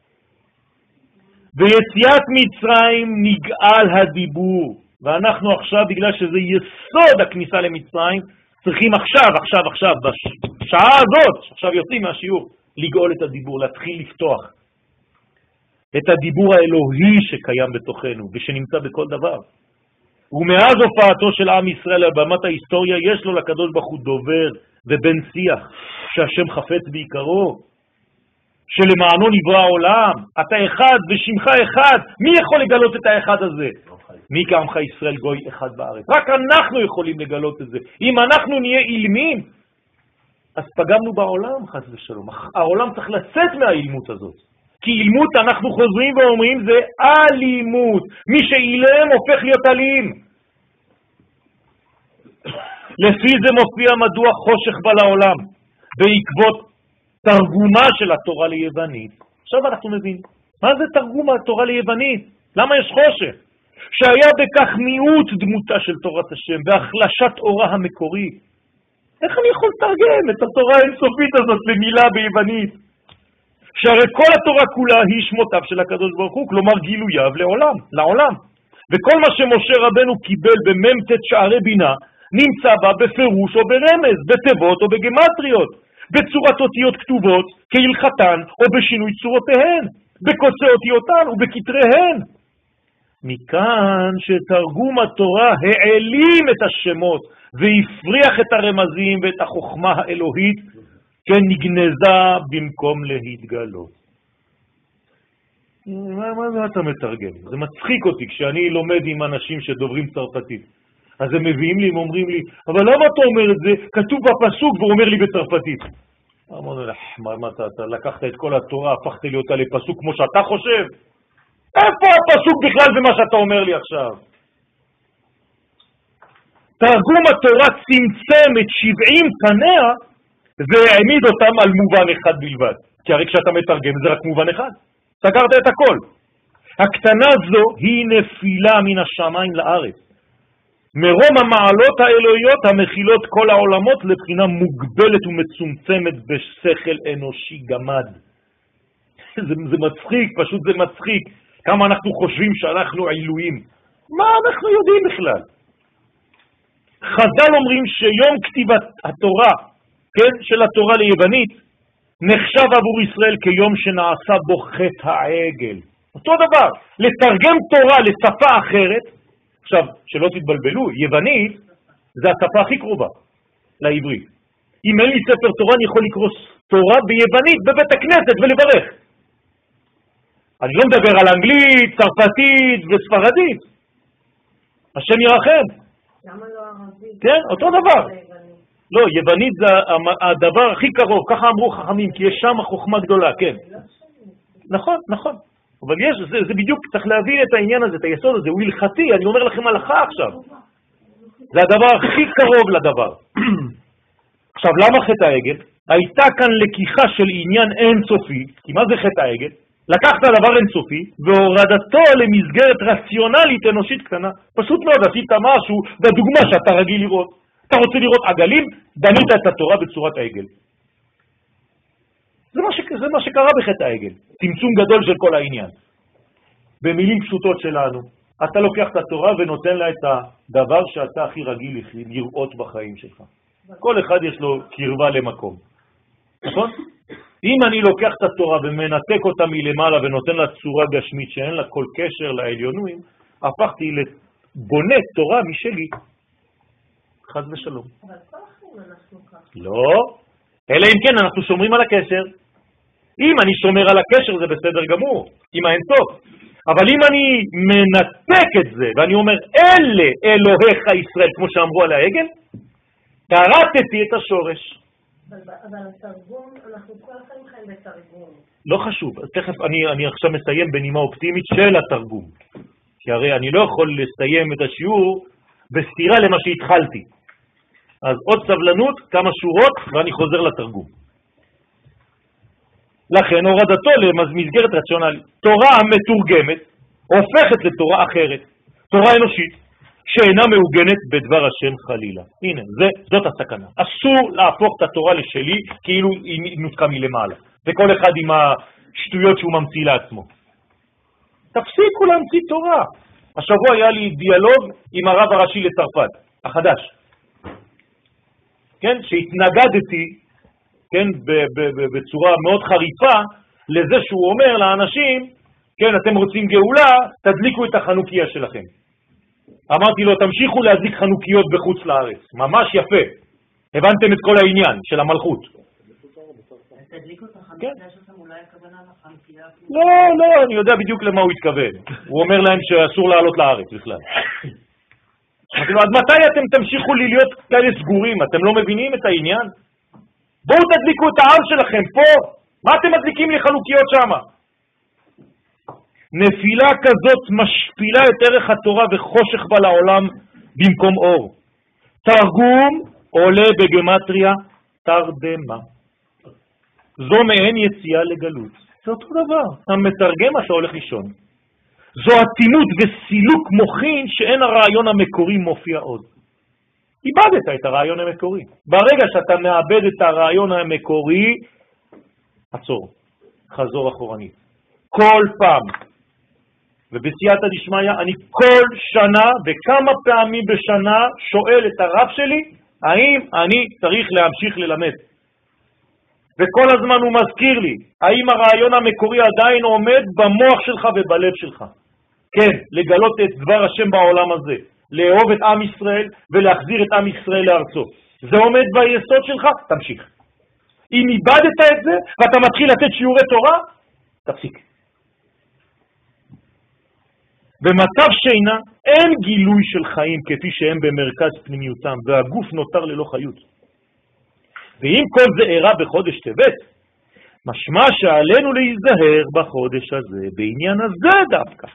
ביציאת מצרים נגאל הדיבור, ואנחנו עכשיו, בגלל שזה יסוד הכניסה למצרים, צריכים עכשיו, עכשיו, עכשיו, בשעה הזאת, עכשיו יוצאים מהשיעור, לגאול את הדיבור, להתחיל לפתוח את הדיבור האלוהי שקיים בתוכנו ושנמצא בכל דבר. ומאז הופעתו של עם ישראל על במת ההיסטוריה, יש לו לקדוש ברוך הוא דובר ובן שיח, שהשם חפץ בעיקרו, שלמענו נברא העולם, אתה אחד ושמך אחד, מי יכול לגלות את האחד הזה? מי כעמך ישראל גוי אחד בארץ? רק אנחנו יכולים לגלות את זה. אם אנחנו נהיה אילמים, אז פגמנו בעולם, חס ושלום. העולם צריך לצאת מהאילמות הזאת. כי אילמות, אנחנו חוזרים ואומרים, זה אלימות. מי שאילם הופך להיות אלים. לפי זה מופיע מדוע חושך בא לעולם, בעקבות תרגומה של התורה ליוונית. עכשיו אנחנו מבינים. מה זה תרגום התורה ליוונית? למה יש חושך? שהיה בכך מיעוט דמותה של תורת השם, בהחלשת אורה המקורי. איך אני יכול לתרגם את התורה האינסופית הזאת למילה ביוונית? שהרי כל התורה כולה היא שמותיו של הקדוש ברוך הוא, כלומר גילוייו לעולם, לעולם. וכל מה שמשה רבנו קיבל במ"ט שערי בינה, נמצא בה בפירוש או ברמז, בתיבות או בגמטריות, בצורת אותיות כתובות כהלכתן או בשינוי צורותיהן, בקוצי אותיותן ובכתריהן. מכאן שתרגום התורה העלים את השמות והפריח את הרמזים ואת החוכמה האלוהית, כן נגנזה במקום להתגלות. מה, מה זה אתה מתרגם? זה מצחיק אותי כשאני לומד עם אנשים שדוברים צרפתית. אז הם מביאים לי, הם אומרים לי, אבל למה אתה אומר את זה? כתוב בפסוק והוא אומר לי בצרפתית. אמרנו, מה, מה אתה, אתה לקחת את כל התורה, הפכת לי אותה לפסוק כמו שאתה חושב? איפה הפסוק בכלל במה שאתה אומר לי עכשיו? תרגום התורה צמצם את 70 פניה והעמיד אותם על מובן אחד בלבד. כי הרי כשאתה מתרגם זה רק מובן אחד. סגרת את הכל. הקטנה זו היא נפילה מן השמיים לארץ. מרום המעלות האלוהיות המכילות כל העולמות לבחינה מוגבלת ומצומצמת בשכל אנושי גמד. זה, זה מצחיק, פשוט זה מצחיק. כמה אנחנו חושבים שאנחנו עילויים. מה אנחנו יודעים בכלל? חז"ל אומרים שיום כתיבת התורה, כן, של התורה ליוונית, נחשב עבור ישראל כיום שנעשה בו חטא העגל. אותו דבר, לתרגם תורה לשפה אחרת, עכשיו, שלא תתבלבלו, יוונית זה השפה הכי קרובה לעברית. אם אין לי ספר תורה, אני יכול לקרוא תורה ביוונית בבית הכנסת ולברך. אני לא מדבר על אנגלית, צרפתית וספרדית. השם ירחם.
למה לא ערבית?
כן, אותו דבר. לא, יוונית זה הדבר הכי קרוב, ככה אמרו חכמים, כי יש שם חוכמה גדולה, כן.
לא
נכון, נכון. אבל יש, זה, זה בדיוק, צריך להבין את העניין הזה, את היסוד הזה, הוא הלכתי, אני אומר לכם הלכה עכשיו. זה הדבר הכי קרוב לדבר. עכשיו, למה חטא העגל? הייתה כאן לקיחה של עניין אינסופי, כי מה זה חטא העגל? לקחת דבר אינסופי והורדתו למסגרת רציונלית אנושית קטנה. פשוט מאוד עשית משהו בדוגמה שאתה רגיל לראות. אתה רוצה לראות עגלים, בנית את התורה בצורת העגל. זה מה, ש... זה מה שקרה בחטא העגל, צמצום גדול של כל העניין. במילים פשוטות שלנו, אתה לוקח את התורה ונותן לה את הדבר שאתה הכי רגיל לראות בחיים שלך. כל אחד יש לו קרבה למקום, נכון? אם אני לוקח את התורה ומנתק אותה מלמעלה ונותן לה צורה גשמית שאין לה כל קשר לעליונויים, הפכתי לבונה תורה משלי. חז ושלום.
אבל כל החיים אנחנו ככה.
לא, אלא אם כן אנחנו שומרים על הקשר. אם אני שומר על הקשר זה בסדר גמור, עם האינסוף. אבל אם אני מנתק את זה ואני אומר, אלה אלוהיך ישראל, כמו שאמרו על העגל, כרתתי את השורש.
אבל אבל התרגום, אנחנו כל החיים חיים בתרגום.
לא חשוב, אז תכף אני, אני עכשיו מסיים בנימה אופטימית של התרגום. כי הרי אני לא יכול לסיים את השיעור בסתירה למה שהתחלתי. אז עוד סבלנות, כמה שורות, ואני חוזר לתרגום. לכן הורדתו למסגרת רציונלית. תורה המתורגמת הופכת לתורה אחרת, תורה אנושית, שאינה מעוגנת בדבר השם חלילה. הנה, זה, זאת הסכנה. אסור להפוך את התורה לשלי כאילו היא נותקה מלמעלה, וכל אחד עם השטויות שהוא ממציא לעצמו. תפסיקו להמציא תורה. השבוע היה לי דיאלוג עם הרב הראשי לצרפת, החדש. כן, שהתנגדתי, כן, בצורה מאוד חריפה, לזה שהוא אומר לאנשים, כן, אתם רוצים גאולה, תדליקו את החנוכיה שלכם. אמרתי לו, תמשיכו להדליק חנוכיות בחוץ לארץ. ממש יפה. הבנתם את כל העניין של המלכות. כן. לא, לא, אני יודע בדיוק למה הוא התכוון. הוא אומר להם שאסור לעלות לארץ בכלל. אמרתי לו, עד מתי אתם תמשיכו להיות כאלה סגורים? אתם לא מבינים את העניין? בואו תדליקו את העם שלכם פה. מה אתם מדליקים לי חנוכיות שם? נפילה כזאת משפילה את ערך התורה וחושך בה לעולם במקום אור. תרגום עולה בגמטריה תרדמה. זו מעין יציאה לגלות. זה אותו דבר, אתה מתרגם מה שהולך לישון. זו אטימות וסילוק מוחין שאין הרעיון המקורי מופיע עוד. איבדת את הרעיון המקורי. ברגע שאתה מאבד את הרעיון המקורי, עצור, חזור אחורנית. כל פעם, ובסייעתא דשמיא, אני כל שנה וכמה פעמים בשנה שואל את הרב שלי, האם אני צריך להמשיך ללמד? וכל הזמן הוא מזכיר לי, האם הרעיון המקורי עדיין עומד במוח שלך ובלב שלך? כן, לגלות את דבר השם בעולם הזה, לאהוב את עם ישראל ולהחזיר את עם ישראל לארצו. זה עומד ביסוד שלך? תמשיך. אם איבדת את זה ואתה מתחיל לתת שיעורי תורה, תפסיק. במצב שינה אין גילוי של חיים כפי שהם במרכז פנימיותם, והגוף נותר ללא חיות. ואם כל זה אירע בחודש טבת, משמע שעלינו להיזהר בחודש הזה, בעניין הזה דווקא,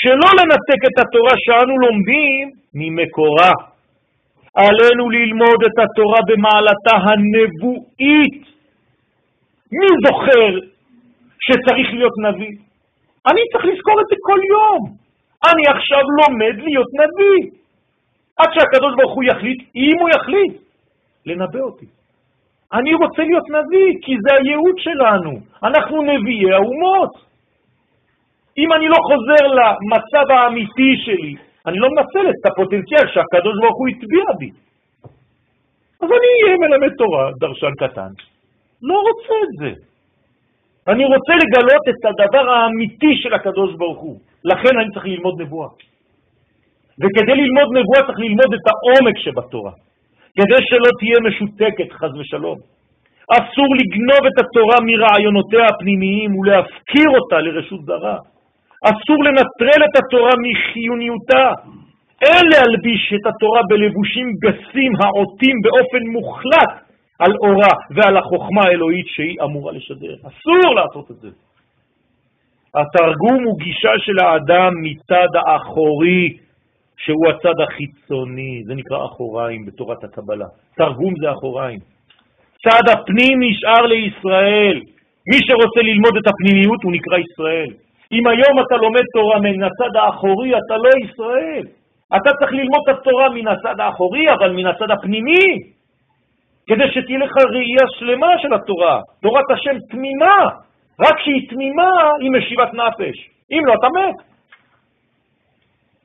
שלא לנתק את התורה שאנו לומדים ממקורה. עלינו ללמוד את התורה במעלתה הנבואית. מי זוכר שצריך להיות נביא? אני צריך לזכור את זה כל יום. אני עכשיו לומד להיות נביא. עד שהקדוש ברוך הוא יחליט, אם הוא יחליט, לנבא אותי. אני רוצה להיות נביא, כי זה הייעוד שלנו. אנחנו נביאי האומות. אם אני לא חוזר למצב האמיתי שלי, אני לא מנצל את הפוטנציאל שהקדוש ברוך הוא הטביע בי. אז אני אהיה מלמד תורה, דרשן קטן. לא רוצה את זה. אני רוצה לגלות את הדבר האמיתי של הקדוש ברוך הוא. לכן אני צריך ללמוד נבואה. וכדי ללמוד נבואה צריך ללמוד את העומק שבתורה, כדי שלא תהיה משותקת, חז ושלום. אסור לגנוב את התורה מרעיונותיה הפנימיים ולהפקיר אותה לרשות זרה. אסור לנטרל את התורה מחיוניותה. אין להלביש את התורה בלבושים גסים העוטים באופן מוחלט על אורה ועל החוכמה האלוהית שהיא אמורה לשדר. אסור לעשות את זה. התרגום הוא גישה של האדם מצד האחורי, שהוא הצד החיצוני, זה נקרא אחוריים בתורת הקבלה. תרגום זה אחוריים. צד הפנים נשאר לישראל. מי שרוצה ללמוד את הפנימיות הוא נקרא ישראל. אם היום אתה לומד תורה מן הצד האחורי, אתה לא ישראל. אתה צריך ללמוד את התורה מן הצד האחורי, אבל מן הצד הפנימי, כדי שתהיה לך ראייה שלמה של התורה. תורת השם תמימה, רק כשהיא תמימה היא משיבת נפש. אם לא, אתה מת.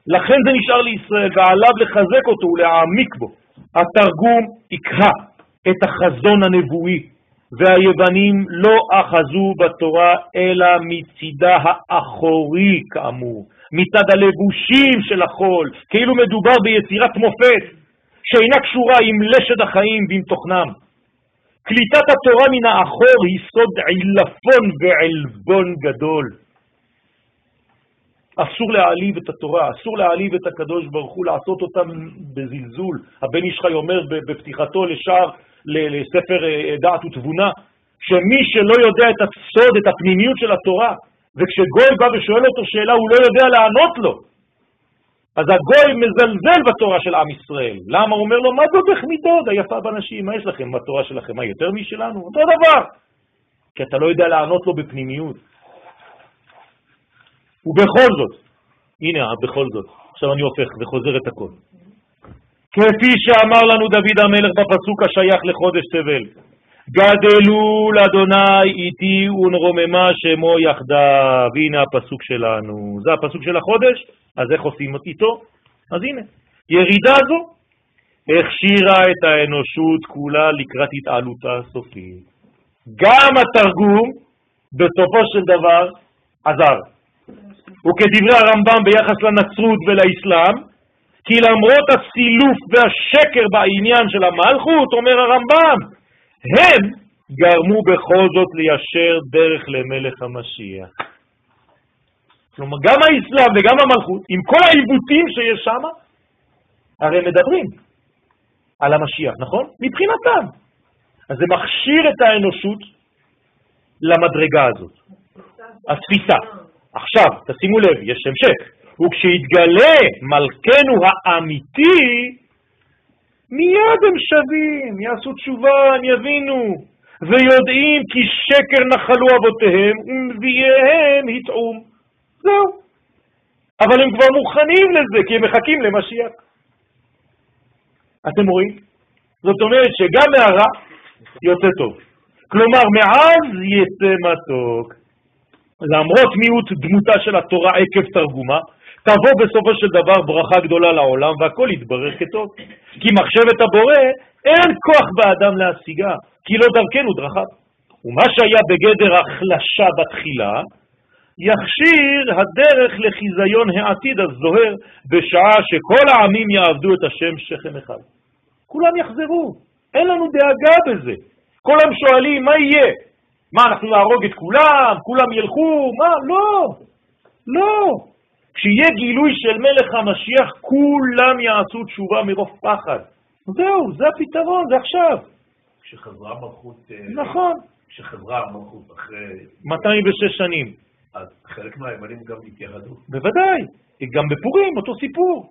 לכן זה נשאר לישראל, ועליו לחזק אותו ולהעמיק בו. התרגום יקרא את החזון הנבואי, והיוונים לא אחזו בתורה אלא מצידה האחורי כאמור, מצד הלבושים של החול, כאילו מדובר ביצירת מופת, שאינה קשורה עם לשד החיים ועם תוכנם. קליטת התורה מן האחור היא סוד עילפון ועלבון גדול. אסור להעליב את התורה, אסור להעליב את הקדוש ברוך הוא, לעשות אותם בזלזול. הבן איש חי אומר בפתיחתו לשער, לספר אה, דעת ותבונה, שמי שלא יודע את הסוד, את הפנימיות של התורה, וכשגוי בא ושואל אותו שאלה, הוא לא יודע לענות לו. אז הגוי מזלזל בתורה של עם ישראל. למה? הוא אומר לו, מה זאת מידוד היפה בנשים? מה יש לכם בתורה שלכם? מה, יותר משלנו? אותו דבר. כי אתה לא יודע לענות לו בפנימיות. ובכל זאת, הנה, בכל זאת, עכשיו אני הופך וחוזר את הכל. כפי שאמר לנו דוד המלך בפסוק השייך לחודש תבל, גדלו לאדוני איתי ונרוממה שמו יחדיו. והנה הפסוק שלנו. זה הפסוק של החודש, אז איך עושים איתו? אז הנה, ירידה זו הכשירה את האנושות כולה לקראת התעלותה הסופית. גם התרגום בסופו של דבר עזר. וכדברי הרמב"ם ביחס לנצרות ולאסלאם, כי למרות הסילוף והשקר בעניין של המלכות, אומר הרמב"ם, הם גרמו בכל זאת ליישר דרך למלך המשיח. כלומר, גם האסלאם וגם המלכות, עם כל העיוותים שיש שם, הרי מדברים על המשיח, נכון? מבחינתם. אז זה מכשיר את האנושות למדרגה הזאת. התפיסה. עכשיו, תשימו לב, יש המשך. וכשיתגלה מלכנו האמיתי, מיד הם שווים, יעשו תשובה, הם יבינו, ויודעים כי שקר נחלו אבותיהם, ונביאיהם הטעום. זהו. אבל הם כבר מוכנים לזה, כי הם מחכים למשיח. אתם רואים? זאת אומרת שגם מהרע יוצא טוב. כלומר, מעז יצא מתוק. למרות מיעוט דמותה של התורה עקב תרגומה, תבוא בסופו של דבר ברכה גדולה לעולם והכל יתברר כטוב. כי מחשבת הבורא אין כוח באדם להשיגה, כי לא דרכנו דרכיו. ומה שהיה בגדר החלשה בתחילה, יכשיר הדרך לחיזיון העתיד הזוהר בשעה שכל העמים יעבדו את השם שכם אחד. כולם יחזרו, אין לנו דאגה בזה. כל הם שואלים, מה יהיה? מה, אנחנו נהרוג את כולם? כולם ילכו? מה? לא, לא. כשיהיה גילוי של מלך המשיח, כולם יעשו תשובה מרוב פחד. זהו, זה הפתרון, זה עכשיו.
כשחזרה מלכות... אה,
נכון.
כשחזרה המלכות אחרי...
206 שנים.
אז חלק מהימנים גם התייחדו.
בוודאי, גם בפורים, אותו סיפור.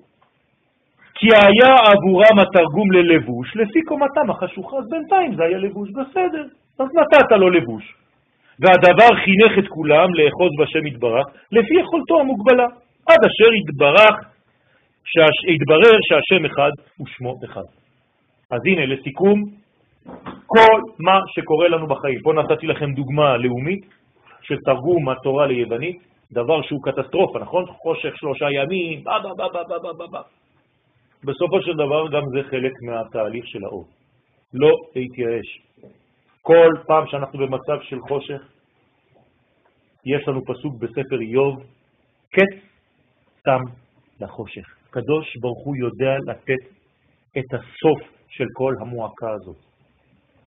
כי היה עבורם התרגום ללבוש לפי קומתם החשוכה, אז בינתיים זה היה לבוש בסדר, אז נתת לו לבוש. והדבר חינך את כולם לאחוז בשם יתברך לפי יכולתו המוגבלה, עד אשר יתברך, שהש... יתברר שהשם אחד ושמו אחד. אז הנה, לסיכום, כל מה שקורה לנו בחיים. פה נתתי לכם דוגמה לאומית של תרגום התורה ליוונית, דבר שהוא קטסטרופה, נכון? חושך שלושה ימים, בא בא בא בא בא בא בא. בסופו של דבר גם זה חלק מהתהליך של האור. לא להתייאש. כל פעם שאנחנו במצב של חושך, יש לנו פסוק בספר איוב, קץ סתם לחושך. קדוש ברוך הוא יודע לתת את הסוף של כל המועקה הזאת.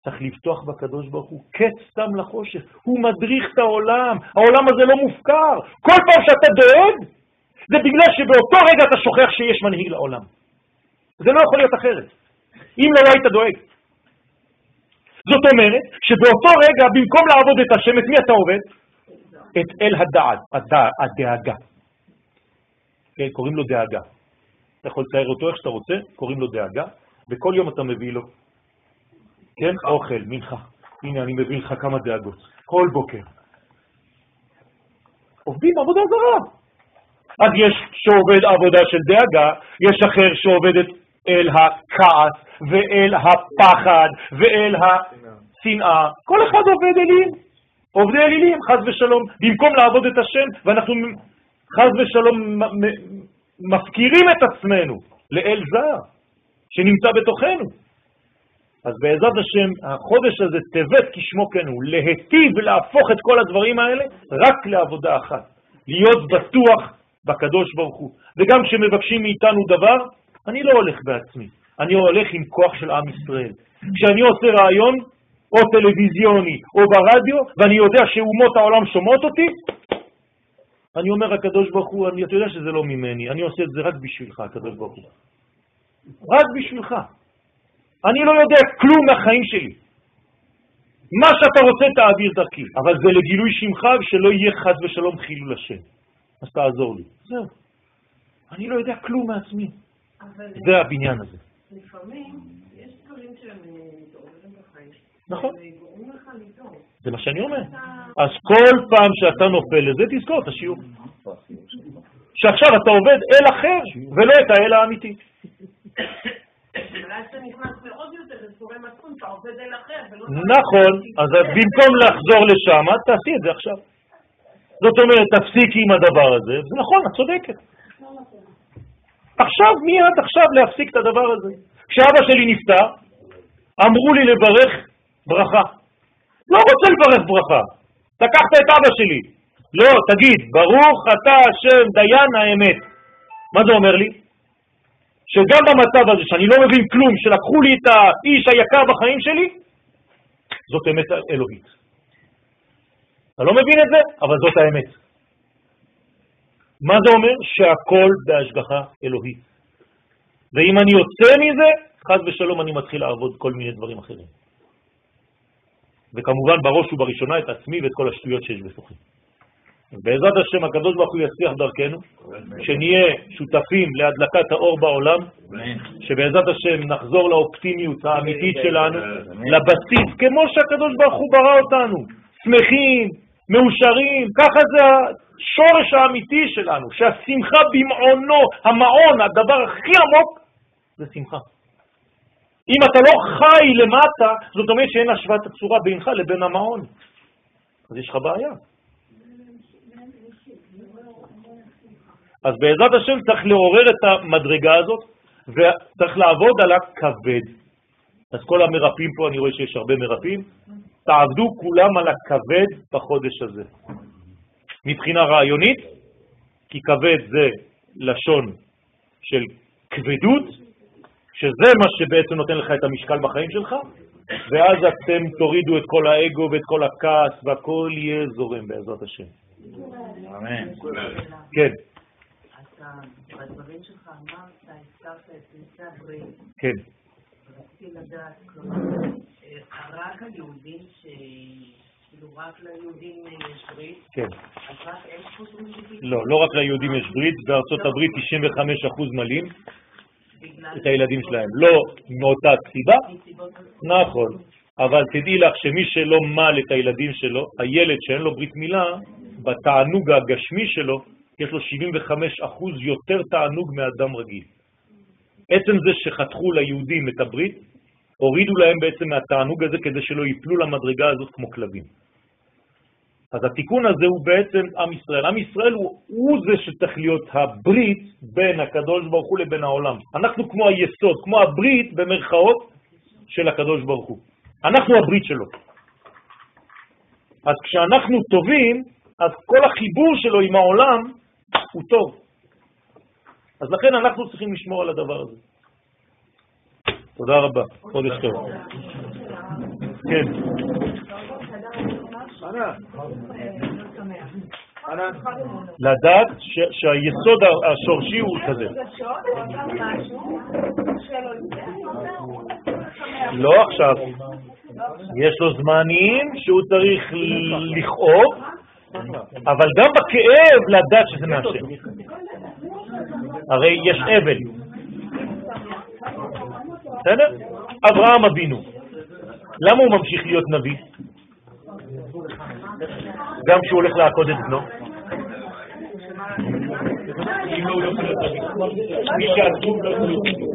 צריך לפתוח בקדוש ברוך הוא, קץ סתם לחושך. הוא מדריך את העולם, העולם הזה לא מופקר. כל פעם שאתה דואג, זה בגלל שבאותו רגע אתה שוכח שיש מנהיג לעולם. זה לא יכול להיות אחרת. אם לא היית דואג. זאת אומרת שבאותו רגע, במקום לעבוד את השם, את מי אתה עובד? את אל הדעת, הדאגה. כן, קוראים לו דאגה. אתה יכול לצייר אותו איך שאתה רוצה, קוראים לו דאגה, וכל יום אתה מביא לו, כן, אוכל, מנחה. הנה, אני מביא לך כמה דאגות, כל בוקר. עובדים עבודה זרה. אז יש שעובד עבודה של דאגה, יש אחר שעובד את אל הכעס ואל הפחד ואל השנאה. כל אחד עובד אלים, עובדי אלילים, חז ושלום, במקום לעבוד את השם, ואנחנו חז ושלום מפקירים את עצמנו לאל זר שנמצא בתוכנו. אז בעזרת השם, החודש הזה, טבת כשמו כן הוא, להטיב ולהפוך את כל הדברים האלה רק לעבודה אחת, להיות בטוח בקדוש ברוך הוא. וגם כשמבקשים מאיתנו דבר, אני לא הולך בעצמי, אני הולך עם כוח של עם ישראל. כשאני עושה רעיון, או טלוויזיוני, או ברדיו, ואני יודע שאומות העולם שומעות אותי, אני אומר, הקדוש ברוך הוא, אני, אתה יודע שזה לא ממני, אני עושה את זה רק בשבילך, הקדוש ברוך הוא. רק בשבילך. אני לא יודע כלום מהחיים שלי. מה שאתה רוצה תעביר דרכי, אבל זה לגילוי שמך ושלא יהיה חד ושלום חילול השם. אז תעזור לי. זהו. אני לא יודע כלום מעצמי. זה הבניין הזה.
לפעמים יש דברים שהם מתעוררים אה, בחיים.
נכון. שאני אומר. אז כל פעם שאתה נופל לזה, תזכור את השיעור. שעכשיו אתה עובד אל אחר, ולא את האל האמיתי. נכון, אז במקום לחזור לשם, תעשי את זה עכשיו. זאת אומרת, תפסיקי עם הדבר הזה, זה נכון, את צודקת. עכשיו, מיד עכשיו להפסיק את הדבר הזה. כשאבא שלי נפטר, אמרו לי לברך ברכה. לא רוצה לברך ברכה. לקחת את אבא שלי. לא, תגיד, ברוך אתה השם דיין האמת. מה זה אומר לי? שגם במצב הזה, שאני לא מבין כלום, שלקחו לי את האיש היקר בחיים שלי, זאת אמת אלוהית. אתה לא מבין את זה, אבל זאת האמת. מה זה אומר? שהכל בהשגחה אלוהית. ואם אני יוצא מזה, חז ושלום אני מתחיל לעבוד כל מיני דברים אחרים. וכמובן בראש ובראשונה את עצמי ואת כל השטויות שיש בתוכי. בעזרת השם הקדוש ברוך הוא יצליח דרכנו, שנהיה שותפים להדלקת האור בעולם, שבעזרת השם נחזור לאופטימיות האמיתית שלנו, לבסיס, כמו שהקדוש ברוך הוא ברא אותנו, שמחים, מאושרים, ככה זה השורש האמיתי שלנו, שהשמחה במעונו, המעון, הדבר הכי עמוק, זה שמחה. אם אתה לא חי למטה, זאת אומרת שאין השוואת הצורה בינך לבין המעון. אז יש לך בעיה. אז בעזרת השם צריך לעורר את המדרגה הזאת, וצריך לעבוד על הכבד. אז כל המרפאים פה, אני רואה שיש הרבה מרפאים, תעבדו כולם על הכבד בחודש הזה. מבחינה רעיונית, כי כבד זה לשון של כבדות, שזה מה שבעצם נותן לך את המשקל בחיים שלך, ואז אתם תורידו את כל האגו ואת כל הכעס, והכל יהיה זורם בעזרת השם.
אמן.
כן.
בדברים שלך אמרת, הזכרת את נושא הברית.
כן.
רציתי לדעת, כלומר, אה, רק היהודים ש... כאילו רק ליהודים יש ברית,
כן.
אז רק הם חוזרים?
לא, לא רק ליהודים יש ברית, בארצות הברית 95% מלאים את הילדים שלהם. לא מאותה סיבה, נכון, אבל תדעי לך שמי שלא מל את הילדים שלו, הילד שאין לו ברית מילה, בתענוג הגשמי שלו, יש לו 75% יותר תענוג מאדם רגיל. עצם זה שחתכו ליהודים את הברית, הורידו להם בעצם מהתענוג הזה כדי שלא ייפלו למדרגה הזאת כמו כלבים. אז התיקון הזה הוא בעצם עם ישראל. עם ישראל הוא, הוא זה שצריך להיות הברית בין הקדוש ברוך הוא לבין העולם. אנחנו כמו היסוד, כמו הברית במרכאות של הקדוש ברוך הוא. אנחנו הברית שלו. אז כשאנחנו טובים, אז כל החיבור שלו עם העולם הוא טוב. אז לכן אנחנו צריכים לשמור על הדבר הזה. תודה רבה, חודש טוב. כן. לדעת שהיסוד השורשי הוא כזה. לא עכשיו. יש לו זמנים שהוא צריך לכאוב, אבל גם בכאב לדעת שזה מהשם. הרי יש אבל. בסדר? אברהם אבינו. למה הוא ממשיך להיות נביא? גם כשהוא הולך לעקוד את בנו? מי שעצוב לא יכול להיות נביא.